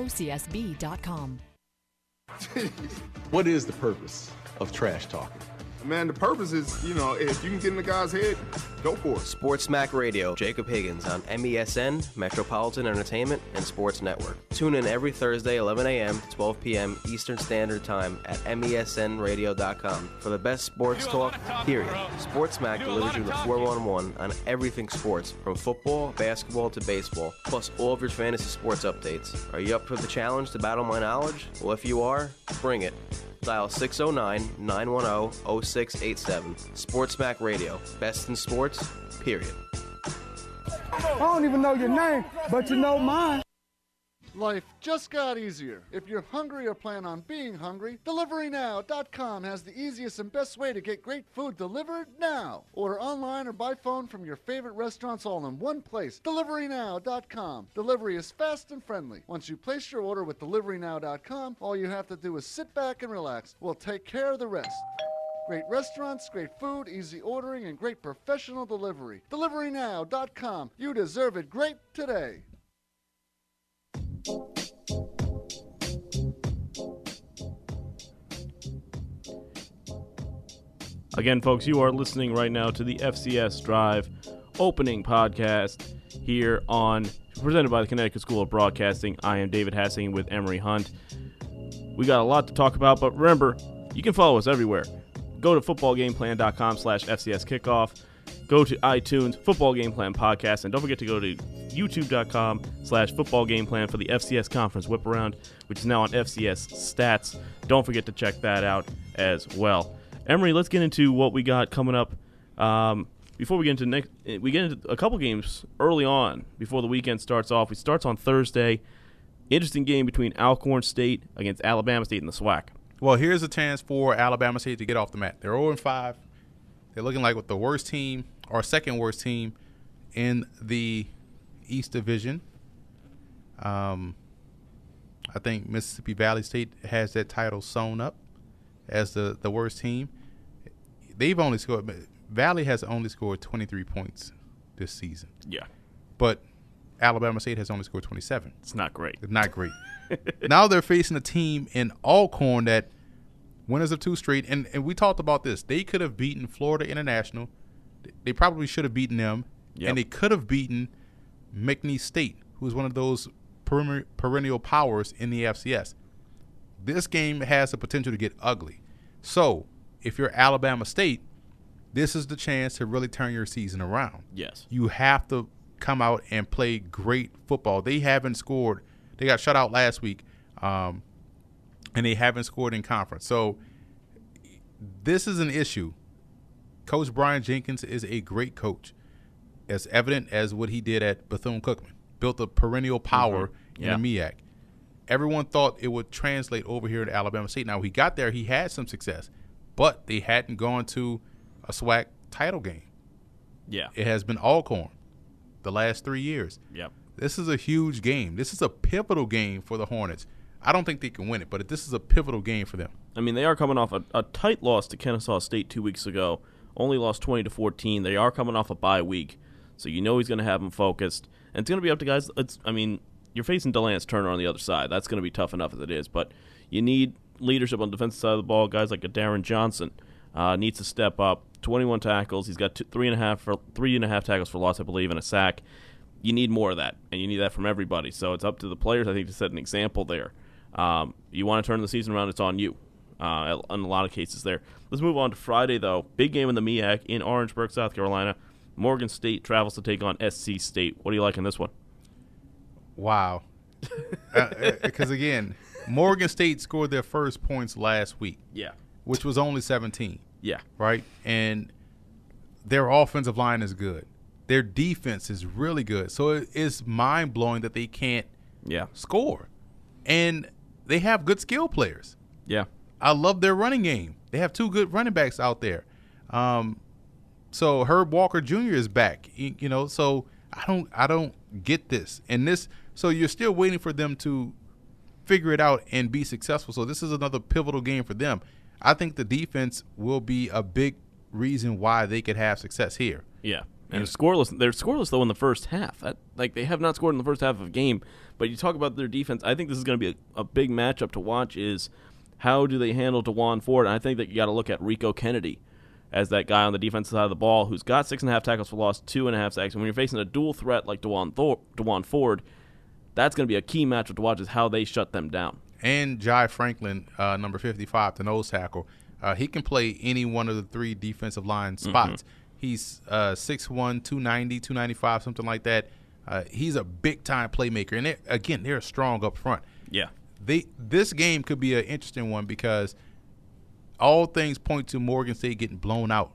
gocsb.com. what is the purpose of trash talking? Man, the purpose is, you know, if you can get in the guy's head, go for it. Sports Smack Radio, Jacob Higgins on MESN, Metropolitan Entertainment, and Sports Network. Tune in every Thursday, 11 a.m. to 12 p.m. Eastern Standard Time at MESNRadio.com for the best sports talk, period. Sports Smack delivers you the 411 on everything sports, from football, basketball to baseball, plus all of your fantasy sports updates. Are you up for the challenge to battle my knowledge? Well, if you are, bring it. Dial 609 910 0687. Sports Smack Radio. Best in sports, period. I don't even know your name, but you know mine. Life just got easier. If you're hungry or plan on being hungry, DeliveryNow.com has the easiest and best way to get great food delivered now. Order online or by phone from your favorite restaurants all in one place. DeliveryNow.com. Delivery is fast and friendly. Once you place your order with DeliveryNow.com, all you have to do is sit back and relax. We'll take care of the rest. Great restaurants, great food, easy ordering, and great professional delivery. DeliveryNow.com. You deserve it great today. Again, folks, you are listening right now to the FCS Drive opening podcast here on presented by the Connecticut School of Broadcasting. I am David Hassing with Emory Hunt. We got a lot to talk about, but remember, you can follow us everywhere. Go to footballgameplan.com slash FCS kickoff. Go to iTunes, Football Game Plan Podcast, and don't forget to go to youtube.com slash football game plan for the FCS conference whip around, which is now on FCS stats. Don't forget to check that out as well. Emory, let's get into what we got coming up. Um, before we get into next, we get into a couple games early on before the weekend starts off. It starts on Thursday. Interesting game between Alcorn State against Alabama State in the SWAC. Well, here's a chance for Alabama State to get off the mat. They're 0 5. They're looking like with the worst team or second worst team in the East Division. Um, I think Mississippi Valley State has that title sewn up as the, the worst team. They've only scored Valley has only scored 23 points this season. Yeah. But Alabama State has only scored 27. It's not great. It's not great. now they're facing a team in Alcorn that winners of two straight, and, and we talked about this. They could have beaten Florida International. They probably should have beaten them, yep. and they could have beaten McNeese State, who is one of those perennial powers in the FCS. This game has the potential to get ugly. So, if you're Alabama State, this is the chance to really turn your season around. Yes. You have to come out and play great football. They haven't scored. They got shut out last week, um, and they haven't scored in conference. So this is an issue. Coach Brian Jenkins is a great coach, as evident as what he did at Bethune Cookman. Built a perennial power mm-hmm. yeah. in the MEAC. Everyone thought it would translate over here to Alabama State. Now he got there, he had some success, but they hadn't gone to a SWAC title game. Yeah. It has been Alcorn the last three years. Yep. This is a huge game. This is a pivotal game for the Hornets. I don't think they can win it, but this is a pivotal game for them. I mean, they are coming off a, a tight loss to Kennesaw State two weeks ago. Only lost 20 to 14. They are coming off a bye week, so you know he's going to have them focused. And it's going to be up to guys. It's, I mean, you're facing De'Lance Turner on the other side. That's going to be tough enough as it is. But you need leadership on the defensive side of the ball. Guys like a Darren Johnson uh, needs to step up. 21 tackles. He's got two, three and a half for three and a half tackles for loss, I believe, and a sack. You need more of that, and you need that from everybody. So it's up to the players, I think, to set an example there. Um, you want to turn the season around, it's on you. Uh, in a lot of cases there. Let's move on to Friday, though. Big game in the MEAC in Orangeburg, South Carolina. Morgan State travels to take on SC State. What do you like in this one? Wow. Because uh, again, Morgan State scored their first points last week. Yeah. Which was only 17. Yeah. Right? And their offensive line is good. Their defense is really good. So it's mind blowing that they can't yeah. score. And they have good skill players. Yeah. I love their running game. They have two good running backs out there. Um, so Herb Walker Jr. is back. You, you, know, so I don't I don't get this. And this so you're still waiting for them to figure it out and be successful. So this is another pivotal game for them. I think the defense will be a big reason why they could have success here. Yeah. And scoreless. They're scoreless though in the first half. That, like they have not scored in the first half of a game. But you talk about their defense. I think this is going to be a, a, big matchup to watch. Is how do they handle Dewan Ford? And I think that you got to look at Rico Kennedy as that guy on the defensive side of the ball who's got six and a half tackles for loss, two and a half sacks. And when you're facing a dual threat like Dewan, Thor- Dewan Ford, that's going to be a key matchup to watch. Is how they shut them down. And Jai Franklin, uh, number 55, the nose tackle, uh, he can play any one of the three defensive line mm-hmm. spots. Mm-hmm. He's uh, 6'1", 290, 295, something like that. Uh, he's a big time playmaker, and they're, again, they're strong up front. Yeah, they this game could be an interesting one because all things point to Morgan State getting blown out.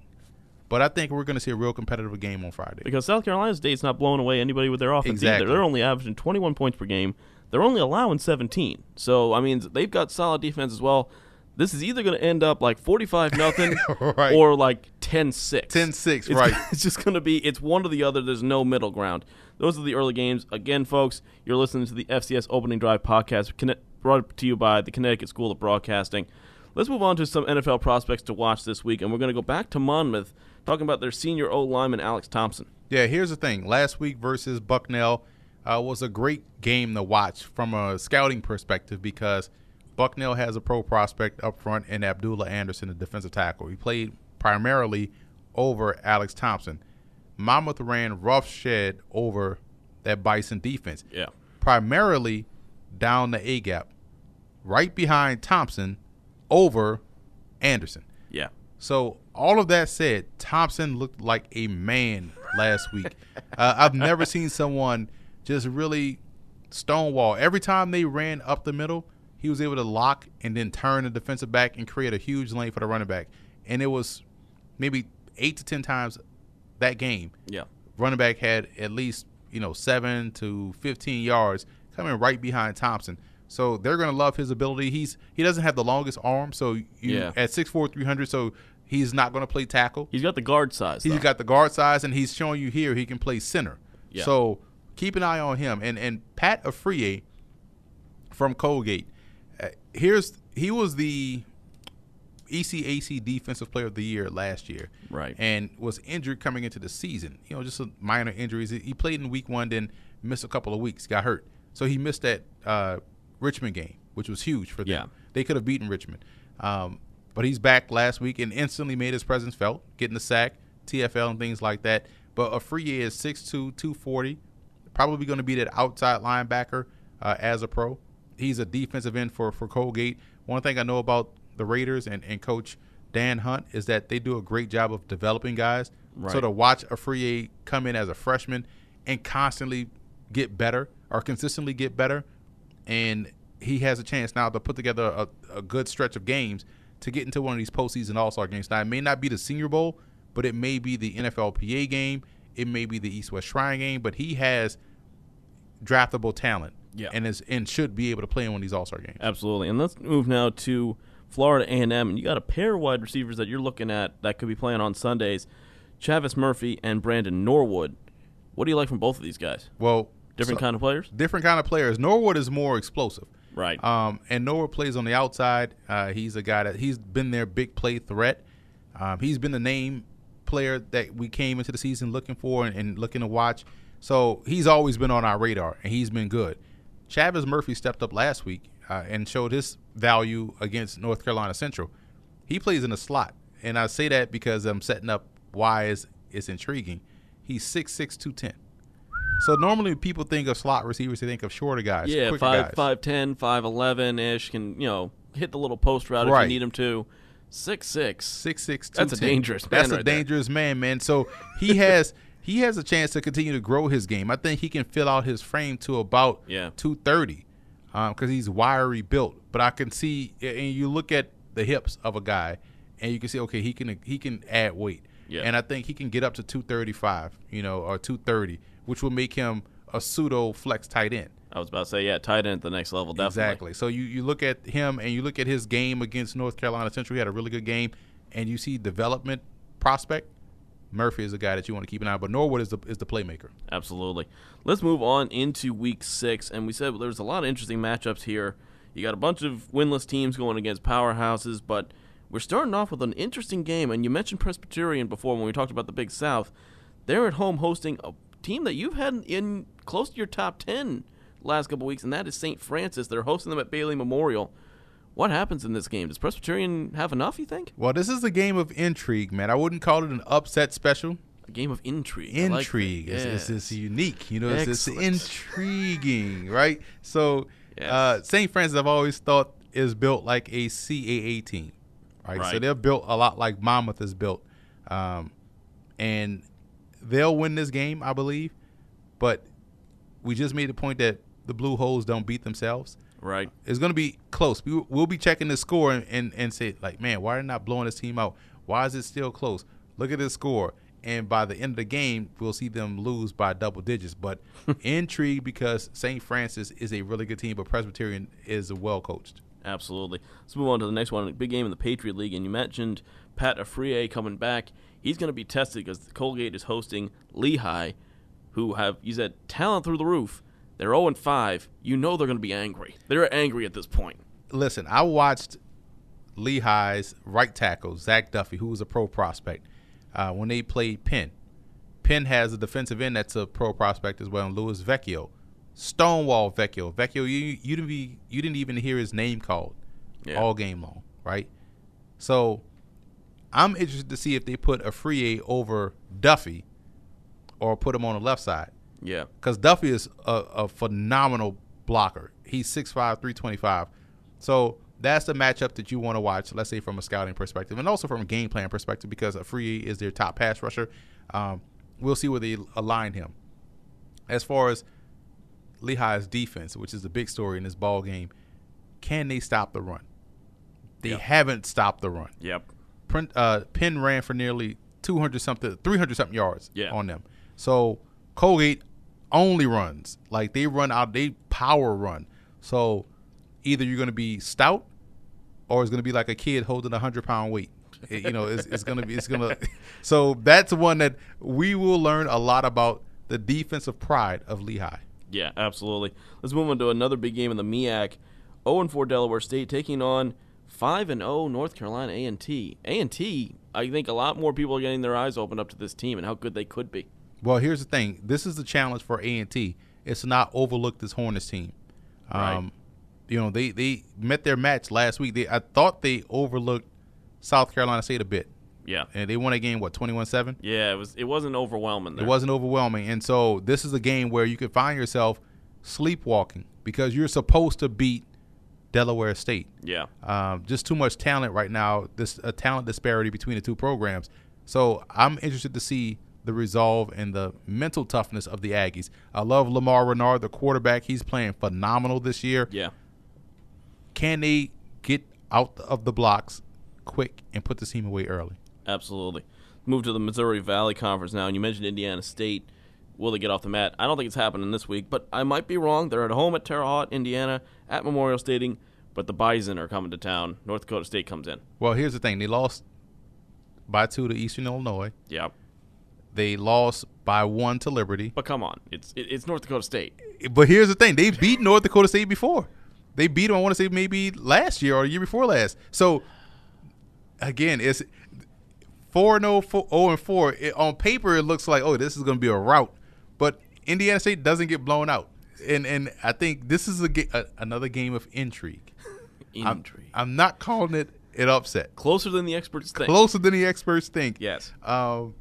But I think we're going to see a real competitive game on Friday because South Carolina State's not blowing away anybody with their offense exactly. either. They're only averaging 21 points per game. They're only allowing 17. So I mean, they've got solid defense as well this is either going to end up like 45 nothing right. or like 10-6. 10-6, right. It's just going to be it's one or the other. There's no middle ground. Those are the early games. Again, folks, you're listening to the FCS Opening Drive podcast brought to you by the Connecticut School of Broadcasting. Let's move on to some NFL prospects to watch this week, and we're going to go back to Monmouth, talking about their senior O lineman Alex Thompson. Yeah, here's the thing: last week versus Bucknell uh, was a great game to watch from a scouting perspective because – Bucknell has a pro prospect up front in Abdullah Anderson, the defensive tackle. He played primarily over Alex Thompson. Monmouth ran rough shed over that Bison defense. Yeah. Primarily down the A gap, right behind Thompson over Anderson. Yeah. So all of that said, Thompson looked like a man last week. uh, I've never seen someone just really stonewall. Every time they ran up the middle, he was able to lock and then turn the defensive back and create a huge lane for the running back. And it was maybe eight to ten times that game. Yeah. Running back had at least, you know, seven to fifteen yards coming right behind Thompson. So they're gonna love his ability. He's he doesn't have the longest arm, so you yeah. at 6'4", 300, so he's not gonna play tackle. He's got the guard size. He's though. got the guard size and he's showing you here he can play center. Yeah. So keep an eye on him. And and Pat Afriyie from Colgate here's he was the ECAC Defensive Player of the Year last year, right? And was injured coming into the season. You know, just a minor injuries. He played in Week One, then missed a couple of weeks, got hurt, so he missed that uh, Richmond game, which was huge for them. Yeah. They could have beaten Richmond, um, but he's back last week and instantly made his presence felt, getting the sack, TFL, and things like that. But Afriyie is 6'2", 240, probably going to be that outside linebacker uh, as a pro he's a defensive end for for Colgate. One thing I know about the Raiders and, and Coach Dan Hunt is that they do a great job of developing guys. Right. So to watch Afriyie come in as a freshman and constantly get better or consistently get better, and he has a chance now to put together a, a good stretch of games to get into one of these postseason All Star games. Now it may not be the Senior Bowl, but it may be the NFLPA game. It may be the East West Shrine game, but he has draftable talent yeah. and is and should be able to play in one of these All Star games. Absolutely. And let's move now to Florida A&M, and you got a pair of wide receivers that you're looking at that could be playing on Sundays, Chavis Murphy and Brandon Norwood. What do you like from both of these guys? Well, Different so- kind of players? Different kind of players. Norwood is more explosive. Right. Um, and Norwood plays on the outside. Uh, he's a guy that he's been their big play threat. Um, he's been the name player that we came into the season looking for and, and looking to watch. So he's always been on our radar, and he's been good. Chavis Murphy stepped up last week uh, and showed his value against North Carolina Central. He plays in the slot, and I say that because I'm setting up why it's, it's intriguing. He's six six two ten. So normally people think of slot receivers, they think of shorter guys, yeah, quicker five guys. five ten, five eleven ish can you know hit the little post route if you need him to. Six six. six six. That's a dangerous man That's a right there. dangerous man, man. So he has he has a chance to continue to grow his game. I think he can fill out his frame to about Yeah. two thirty, um, because he's wiry built. But I can see, and you look at the hips of a guy, and you can see, okay, he can he can add weight. Yeah. And I think he can get up to two thirty five, you know, or two thirty, which will make him a pseudo flex tight end. I was about to say, yeah, tight end at the next level, definitely. Exactly. So you, you look at him and you look at his game against North Carolina Central. He had a really good game, and you see development prospect. Murphy is a guy that you want to keep an eye on, but Norwood is the is the playmaker. Absolutely. Let's move on into week six. And we said there's a lot of interesting matchups here. You got a bunch of winless teams going against powerhouses, but we're starting off with an interesting game. And you mentioned Presbyterian before when we talked about the Big South. They're at home hosting a team that you've had in close to your top 10 last couple weeks, and that is St. Francis. They're hosting them at Bailey Memorial. What happens in this game? Does Presbyterian have enough, you think? Well, this is a game of intrigue, man. I wouldn't call it an upset special. A game of intrigue. I like that. Intrigue it's, it's unique. You know, it's, it's intriguing, right? So, Yes. uh, St. Francis, I've always thought is built like a CAA team, right? So they're built a lot like Monmouth is built, um, and they'll win this game, I believe. But we just made the point that the Blue Hose don't beat themselves. Right. It's going to be close. We, we'll be checking the score and, and, and say, like, man, why are they not blowing this team out? Why is it still close? Look at this score. And by the end of the game, we'll see them lose by double digits. But intrigue because St. Francis is a really good team, but Presbyterian is a well coached. Absolutely. Let's move on to the next one. A big game in the Patriot League, and you mentioned Pat Afriyie coming back. He's going to be tested because Colgate is hosting Lehigh, who have you said talent through the roof. They're 0 and 5. You know they're going to be angry. They're angry at this point. Listen, I watched Lehigh's right tackle, Zach Duffy, who was a pro prospect, uh, when they played Penn. Penn has a defensive end that's a pro prospect as well, and Louis Vecchio. Stonewall Vecchio. Vecchio, you you didn't be you didn't even hear his name called Yeah. all game long, right? So I'm interested to see if they put Afriyie over Duffy or put him on the left side Yeah. because Duffy is a, a phenomenal blocker. He's 6'5", 325. So that's the matchup that you want to watch, let's say from a scouting perspective and also from a game plan perspective because Afriyie is their top pass rusher. Um, we'll see where they align him. As far as Lehigh's defense, which is the big story in this ball game, can they stop the run? They Yep. haven't stopped the run. Yep. Print, uh, Penn ran for nearly 200 something, 300 something yards Yeah. on them. So Colgate only runs like they run out, they power run. So either you're going to be stout or it's going to be like a kid holding a hundred pound weight. It- you know, it's, it's going to be, it's going to. So that's one that we will learn a lot about the defensive pride of Lehigh. Yeah, absolutely. Let's move on to another big game in the MEAC. 0 and 4 Delaware State taking on 5 and 0 North Carolina A&T. A&T, I think a lot more people are getting their eyes opened up to this team and how good they could be. Well, here's the thing. This is the challenge for A and T. It's to not overlook this Hornets team. Um, Right. You know, they they met their match last week. They I thought they overlooked South Carolina State a bit, Yeah. and they won a game what twenty one seven. Yeah, it was it wasn't overwhelming there. It wasn't overwhelming, and so this is a game where you could find yourself sleepwalking because you're supposed to beat Delaware State. Yeah. Um, just too much talent right now. This a talent disparity between the two programs. So I'm interested to see the resolve and the mental toughness of the Aggies. I love Lamar Raynard, the quarterback. He's playing phenomenal this year. Yeah. Can they get out of the blocks quick and put the team away early? Absolutely. Move to the Missouri Valley Conference now, and you mentioned Indiana State. Will they get off the mat? I don't think it's happening this week, but I might be wrong. They're at home at Terre Haute, Indiana, at Memorial Stadium, but the Bison are coming to town. North Dakota State comes in. Well, here's the thing: they lost by two to Eastern Illinois. Yeah, They lost by one to Liberty. but come on, it's it's North Dakota State. But here's the thing: they beat North Dakota State before. They beat them. I want to say maybe last year or the year before last. So again, it's four and 0, 4 0 and four. It, on paper, it looks like oh, this is going to be a rout. But Indiana State doesn't get blown out, and and I think this is a, a another game of intrigue. I'm- Intrigue. I'm, not calling it an upset. Closer than the experts think. Closer than the experts think. Yes. Um,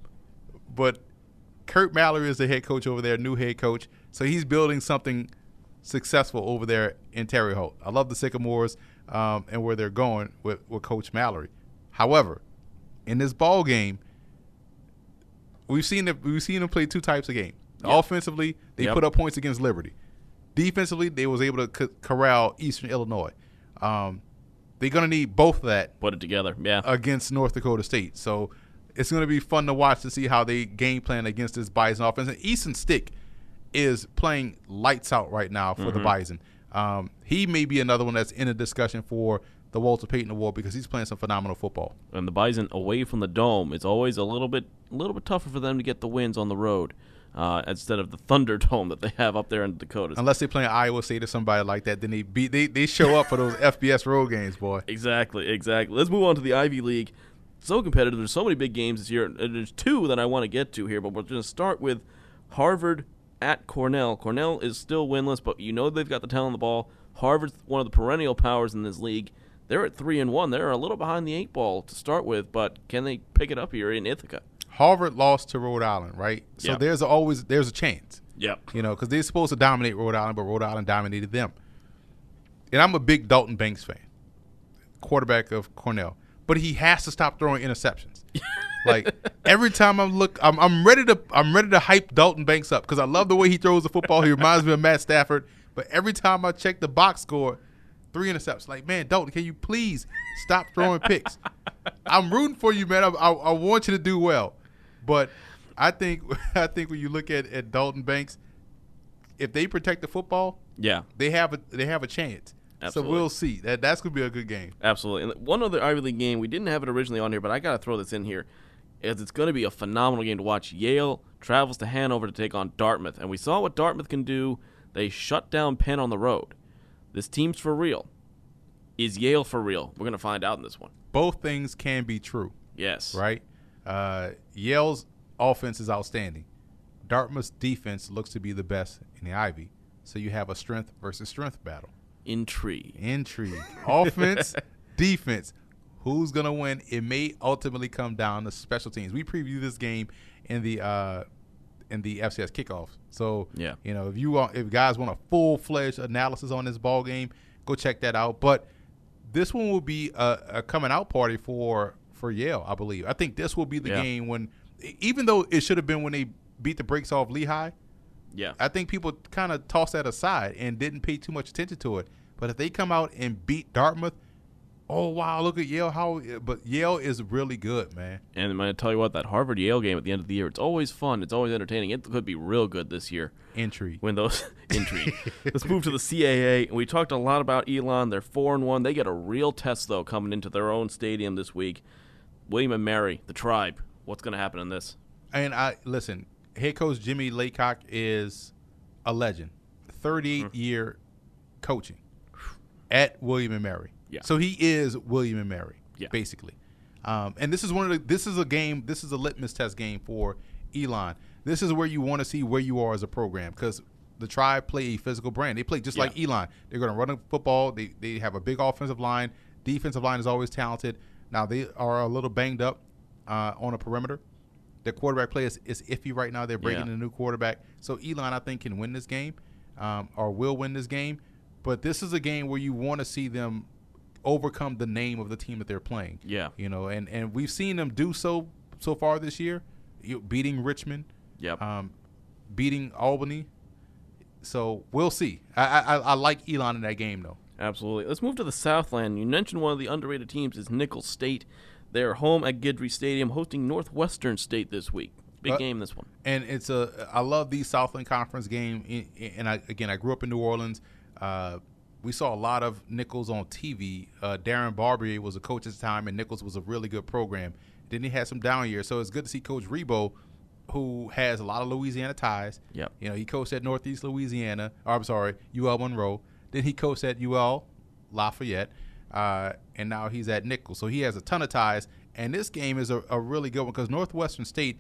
but Curt Mallory is the head coach over there, new head coach. So he's building something successful over there in Terre Haute. I love the Sycamores um, and where they're going with, with Coach Mallory. However, in this ball game, we've seen them, we've seen them play two types of game. Offensively, they Yep. put up points against Liberty. Defensively, they was able to c- corral Eastern Illinois. Um, they're gonna need both of that Put it together. Yeah. against North Dakota State. So it's going to be fun to watch to see how they game plan against this Bison offense. And Easton Stick is playing lights out right now for the Bison. Um, he may be another one that's in a discussion for the Walter Payton Award because he's playing some phenomenal football. and the Bison away from the dome, it's always a little bit a little bit tougher for them to get the wins on the road uh, instead of the thunder Thunderdome that they have up there in the Dakotas. Unless they play Iowa State or somebody like that, then they beat they, they show up for those FBS road games, boy. Exactly, exactly. Let's move on to the Ivy League. So competitive. There's so many big games this year. And there's two that I want to get to here, but we're going to start with Harvard at Cornell. Cornell is still winless, but you know they've got the talent on the ball. Harvard's one of the perennial powers in this league. They're at three and one. They're a little behind the eight ball to start with, but can they pick it up here in Ithaca? Harvard lost to Rhode Island, right? So Yeah. there's always there's a chance. Yep. you know, because they're supposed to dominate Rhode Island, but Rhode Island dominated them. And I'm a big Dalton Banks fan, quarterback of Cornell, but he has to stop throwing interceptions. like every time I look, I'm, I'm ready to I'm ready to hype Dalton Banks up because I love the way he throws the football. He reminds me of Matt Stafford. But every time I check the box score, three interceptions. Like man, Dalton, can you please stop throwing picks? I'm rooting for you, man. I, I, I want you to do well, but I think I think when you look at, at Dalton Banks, if they protect the football, Yeah. they have a they have a chance. Absolutely. So we'll see. That that's gonna be a good game. Absolutely. And one other Ivy League game, we didn't have it originally on here, but I got to throw this in here, as it's going to be a phenomenal game to watch. Yale travels to Hanover to take on Dartmouth, and we saw what Dartmouth can do. They shut down Penn on the road. This team's for real. Is Yale for real? We're going to find out in this one. Both things can be true, Yes. right? Uh, Yale's offense is outstanding. Dartmouth's defense looks to be the best in the Ivy. So you have a strength versus strength battle. Intrigue. Intrigue. Offense, defense. Who's gonna win? It may ultimately come down to special teams. We preview this game in the uh, in the FCS kickoffs. So Yeah. you know if you want, if guys want a full fledged analysis on this ball game, go check that out. But this one will be a, a coming out party for for Yale, I believe. I think this will be the Yeah. game when, even though it should have been when they beat the brakes off Lehigh. Yeah. I think people kind of tossed that aside and didn't pay too much attention to it. But if they come out and beat Dartmouth, oh wow, look at Yale! How but Yale is really good, man. And I'm going to tell you what, that Harvard Yale game at the end of the year, it's always fun. It's always entertaining. It could be real good this year. Entry. When those entry. Let's move to the CAA. We talked a lot about Elon. They're four and one. They get a real test though coming into their own stadium this week. William and Mary, the tribe. What's going to happen in this? And I listen, head coach Jimmy Laycock is a legend. 38 Mm-hmm. year coaching at William and Mary. Yeah. So he is William and Mary, Yeah. basically. Um, and this is one of the this is a game, this is a litmus test game for Elon. This is where you want to see where you are as a program because the tribe play a physical brand. They play just like Elon. They're going to run a football. They they have a big offensive line. Defensive line is always talented. Now they are a little banged up uh, on a perimeter. Their quarterback play is, is iffy right now. They're breaking Yeah. a new quarterback. So Elon, I think, can win this game um, or will win this game. But this is a game where you want to see them overcome the name of the team that they're playing. Yeah. You know, and, and we've seen them do so so far this year, you, beating Richmond, Yep. um, beating Albany. So we'll see. I, I I like Elon in that game though. Absolutely. Let's move to the Southland. You mentioned one of the underrated teams is Nicholls State. They're home at Guidry Stadium hosting Northwestern State this week. Big Uh, game this one. and it's a I love these Southland Conference game. And I, again, I grew up in New Orleans. Uh, we saw a lot of Nicholls on TV. Uh, Darren Barbier was a coach at the time, and Nicholls was a really good program. Then he had some down years, so it's good to see Coach Rebowe, who has a lot of Louisiana ties. Yep. You know, he coached at Northeast Louisiana. Or I'm sorry, UL Monroe. Then he coached at UL Lafayette, uh, and now he's at Nicholls. So he has a ton of ties. And this game is a, a really good one because Northwestern State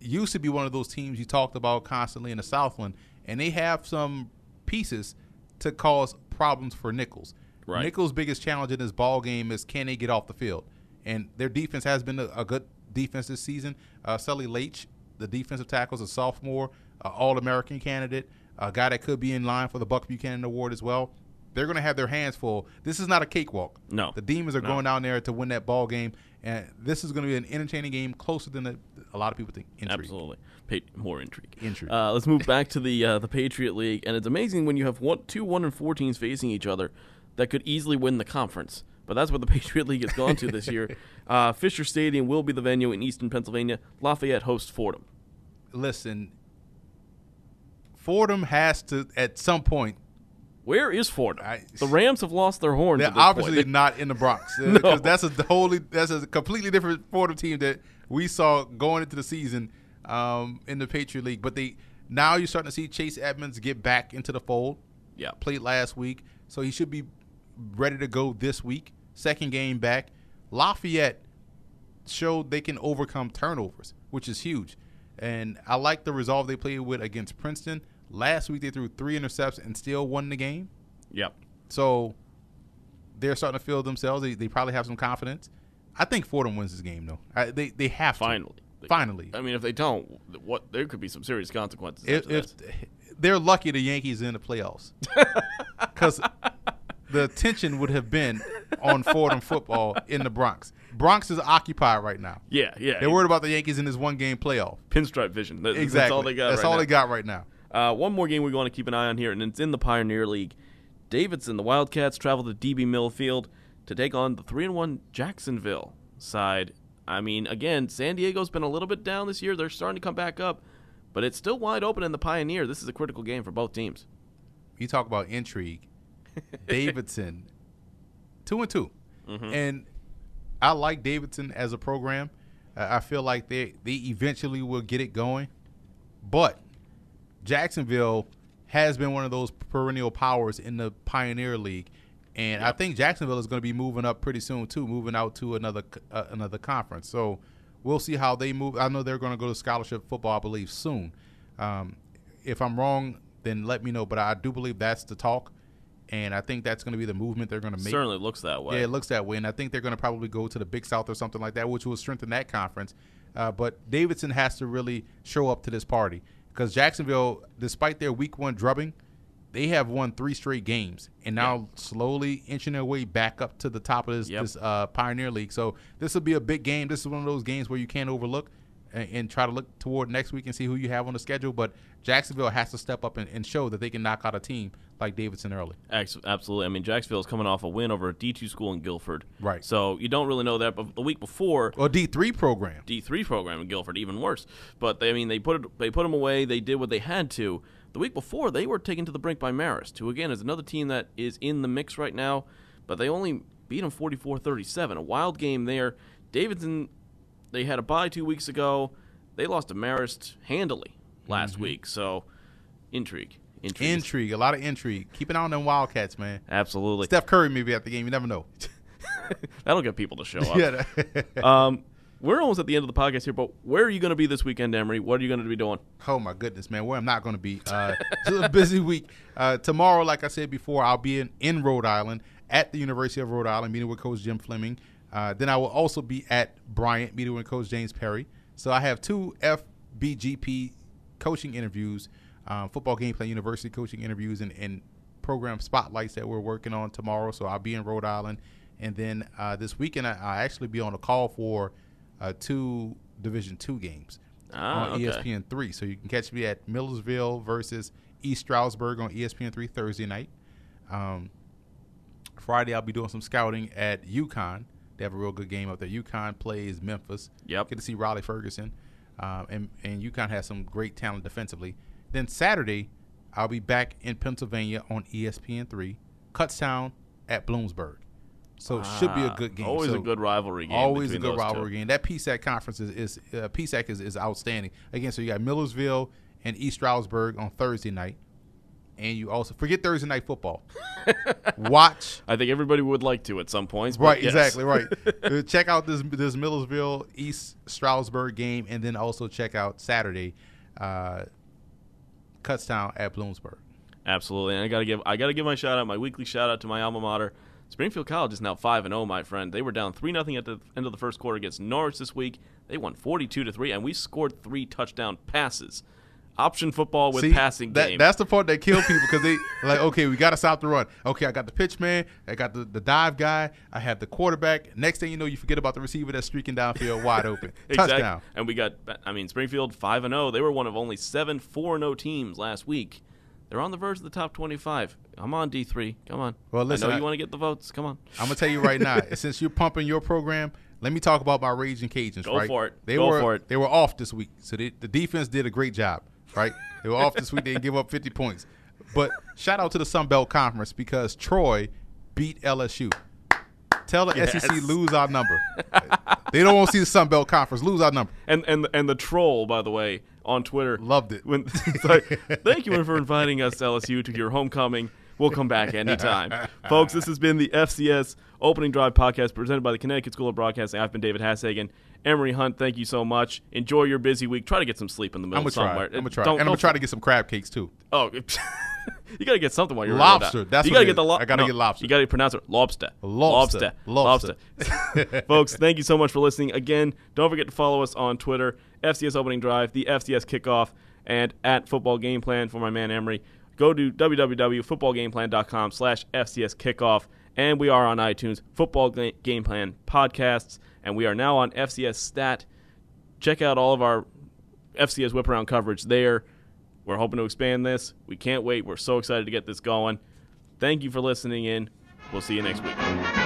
used to be one of those teams you talked about constantly in the Southland, and they have some pieces to cause problems for Nicholls. Right. Nicholls' biggest challenge in this ball game is can they get off the field, and their defense has been a, a good defense this season. Uh, Sully Laiche, the defensive tackle, is a sophomore, uh, All-American candidate, a guy that could be in line for the Buck Buchanan Award as well. They're going to have their hands full. This is not a cakewalk. No. the Demons are No. going down there to win that ball game, and this is going to be an entertaining game, closer than a, a lot of people think. Intrigue. Absolutely, Pa- more intrigue. Intrigue. Uh, let's move back to the uh, the Patriot League, and it's amazing when you have one, two one and four teams facing each other that could easily win the conference. But that's what the Patriot League has gone to this year. Uh, Fisher Stadium will be the venue in Eastern Pennsylvania. Lafayette hosts Fordham. Listen, Fordham has to at some point. Where is Fordham? I- the Rams have lost their horns. They're this point. obviously not in the Bronx No. that's a wholly that's a completely different Fordham team that we saw going into the season um, in the Patriot League. But they now you're starting to see Chase Edmonds get back into the fold. Yeah. played last week, so he should be ready to go this week. Second game back. Lafayette showed they can overcome turnovers, which is huge. And I like the resolve they played with against Princeton. Last week they threw three intercepts and still won the game. Yep. So they're starting to feel themselves. They, they probably have some confidence. I think Fordham wins this game though. I, they they have to. Finally. Finally. I mean, if they don't, what there could be some serious consequences. If, if they're lucky the Yankees are in the playoffs, because the attention would have been on Fordham football in the Bronx. Bronx is occupied right now. yeah, yeah, They're worried about the Yankees in this one game playoff. pinstripe vision. That- Exactly. That's all they got. That's right all now. they got right now. Uh, one more game we want to keep an eye on here, and it's in the Pioneer League. Davidson, the Wildcats, travel to DB Milne Field to take on the three and one Jacksonville side. I mean, again, San Diego's been a little bit down this year. They're starting to come back up, but it's still wide open in the Pioneer. This is a critical game for both teams. you talk about intrigue. Davidson, two and 2 and I like Davidson as a program. Uh, I feel like they they eventually will get it going, but Jacksonville has been one of those perennial powers in the Pioneer League, and I think Jacksonville is going to be moving up pretty soon too, moving out to another uh, another conference. So we'll see how they move. I know they're going to go to scholarship football, I believe, soon. Um, if I'm wrong, then let me know. But I do believe that's the talk, and I think that's going to be the movement they're going to make. Certainly looks that way. Yeah, it looks that way, and I think they're going to probably go to the Big South or something like that, which will strengthen that conference. Uh, but Davidson has to really show up to this party because Jacksonville, despite their Week One drubbing, they have won three straight games and now slowly inching their way back up to the top of this, Yep. this uh, Pioneer League. So this will be a big game. This is one of those games where you can't overlook and, and try to look toward next week and see who you have on the schedule. But Jacksonville has to step up and, and show that they can knock out a team like Davidson early. Absolutely. I mean, Jacksonville's coming off a win over a D2 school in Guilford. Right. So you don't really know that. But the week before, Or D three program. D three program in Guilford, even worse. But they, I mean, they put it, they put them away. They did what they had to. The week before, they were taken to the brink by Marist, who again is another team that is in the mix right now. But they only beat them 44-37. A wild game there. Davidson, they had a bye two weeks ago. They lost to Marist handily last week. So intrigue, intrigue, Intrigue, a lot of intrigue. Keep an eye on them Wildcats, man. Absolutely, Steph Curry may be at the game. You never know. that'll get people to show up. yeah. Um, we're almost at the end of the podcast here, but where are you going to be this weekend, Emory? What are you going to be doing? oh my goodness, man. Where I'm not going to be. Uh, it's a busy week. Uh, tomorrow, like I said before, I'll be in, in Rhode Island at the University of Rhode Island, meeting with Coach Jim Fleming. Uh, then I will also be at Bryant, meeting with Coach James Perry. So I have two FBGP coaching interviews, um, football game plan university coaching interviews, and, and program spotlights that we're working on tomorrow. So I'll be in Rhode Island, and then uh, this weekend I, I'll actually be on a call for uh, two Division two games Ah, on okay. ESPN three. So you can catch me at Millersville versus East Stroudsburg on ESPN three Thursday night. Um, Friday I'll be doing some scouting at UConn. They have a real good game up there. UConn plays Memphis. Yep. Get to see Riley Ferguson, um, and and UConn has some great talent defensively. Then Saturday I'll be back in Pennsylvania on ESPN three Kutztown at Bloomsburg. So it should be a Ah, good game. Always So a good rivalry game. Always a good those two. rivalry game. That PSAC conference is, is uh, PSAC is, is outstanding. Again, so you got Millersville and East Stroudsburg on Thursday night, and you also forget Thursday night football. Watch I think everybody would like to at some points. Right, yes. exactly, right. Uh, check out this this Millersville East Stroudsburg game, and then also check out Saturday, uh, Kutztown at Bloomsburg. Absolutely, and I gotta give I gotta give my shout out, my weekly shout out to my alma mater. Springfield College is now five and zero, my friend. They were down three nothing at the end of the first quarter against Norwich this week. They won forty two to three, and we scored three touchdown passes. Option football with See, passing that, game. That's the part that kill people because they like, okay, we got to stop the run. Okay, I got the pitch man, I got the, the dive guy, I have the quarterback. Next thing you know, you forget about the receiver that's streaking downfield wide open. Exactly. Touchdown. And we got, I mean, Springfield 5 and 0. They were one of only seven 4 0 teams last week. They're on the verge of the top 25. Come on, D3. Come on. Well, listen, I know you want to get the votes. Come on. I'm gonna tell you right now, since you're pumping your program, let me talk about my Raging Cajuns. Go right? for it. They Go were for it. they were off this week, so they, the defense did a great job. Right? They were off this week. They didn't give up 50 points. But shout out to the Sun Belt Conference because Troy beat LSU. Tell the SEC lose our number. they don't want to see the Sun Belt Conference lose our number. And and and the troll, by the way, on Twitter Loved it. When it's like, thank you for inviting us, LSU, to your homecoming. We'll come back anytime, folks. This has been the FCS Opening Drive podcast presented by the Connecticut School of Broadcasting. I've been David Hassagen. Emory Hunt, thank you so much. Enjoy your busy week. Try to get some sleep in the middle I'm gonna try. I'm gonna try. Don't- and I'm gonna try to get some crab cakes too. Oh, you got to get something while you're Lobster, that's you what gotta get the lo- I gotta no, get lobster. You got to pronounce it lobster. Lobster. Lobster. Lobster. Folks, thank you so much for listening. Again, don't forget to follow us on Twitter, FCS Opening Drive, the FCS Kickoff, and at Football Game Plan for my man Emory. Go to www.footballgameplan.com slash FCS Kickoff. And we are on iTunes, Football Ga- Game Plan Podcasts. And we are now on FCS Stat. Check out all of our FCS whip around coverage there. We're hoping to expand this. We can't wait. We're so excited to get this going. Thank you for listening in. We'll see you next week.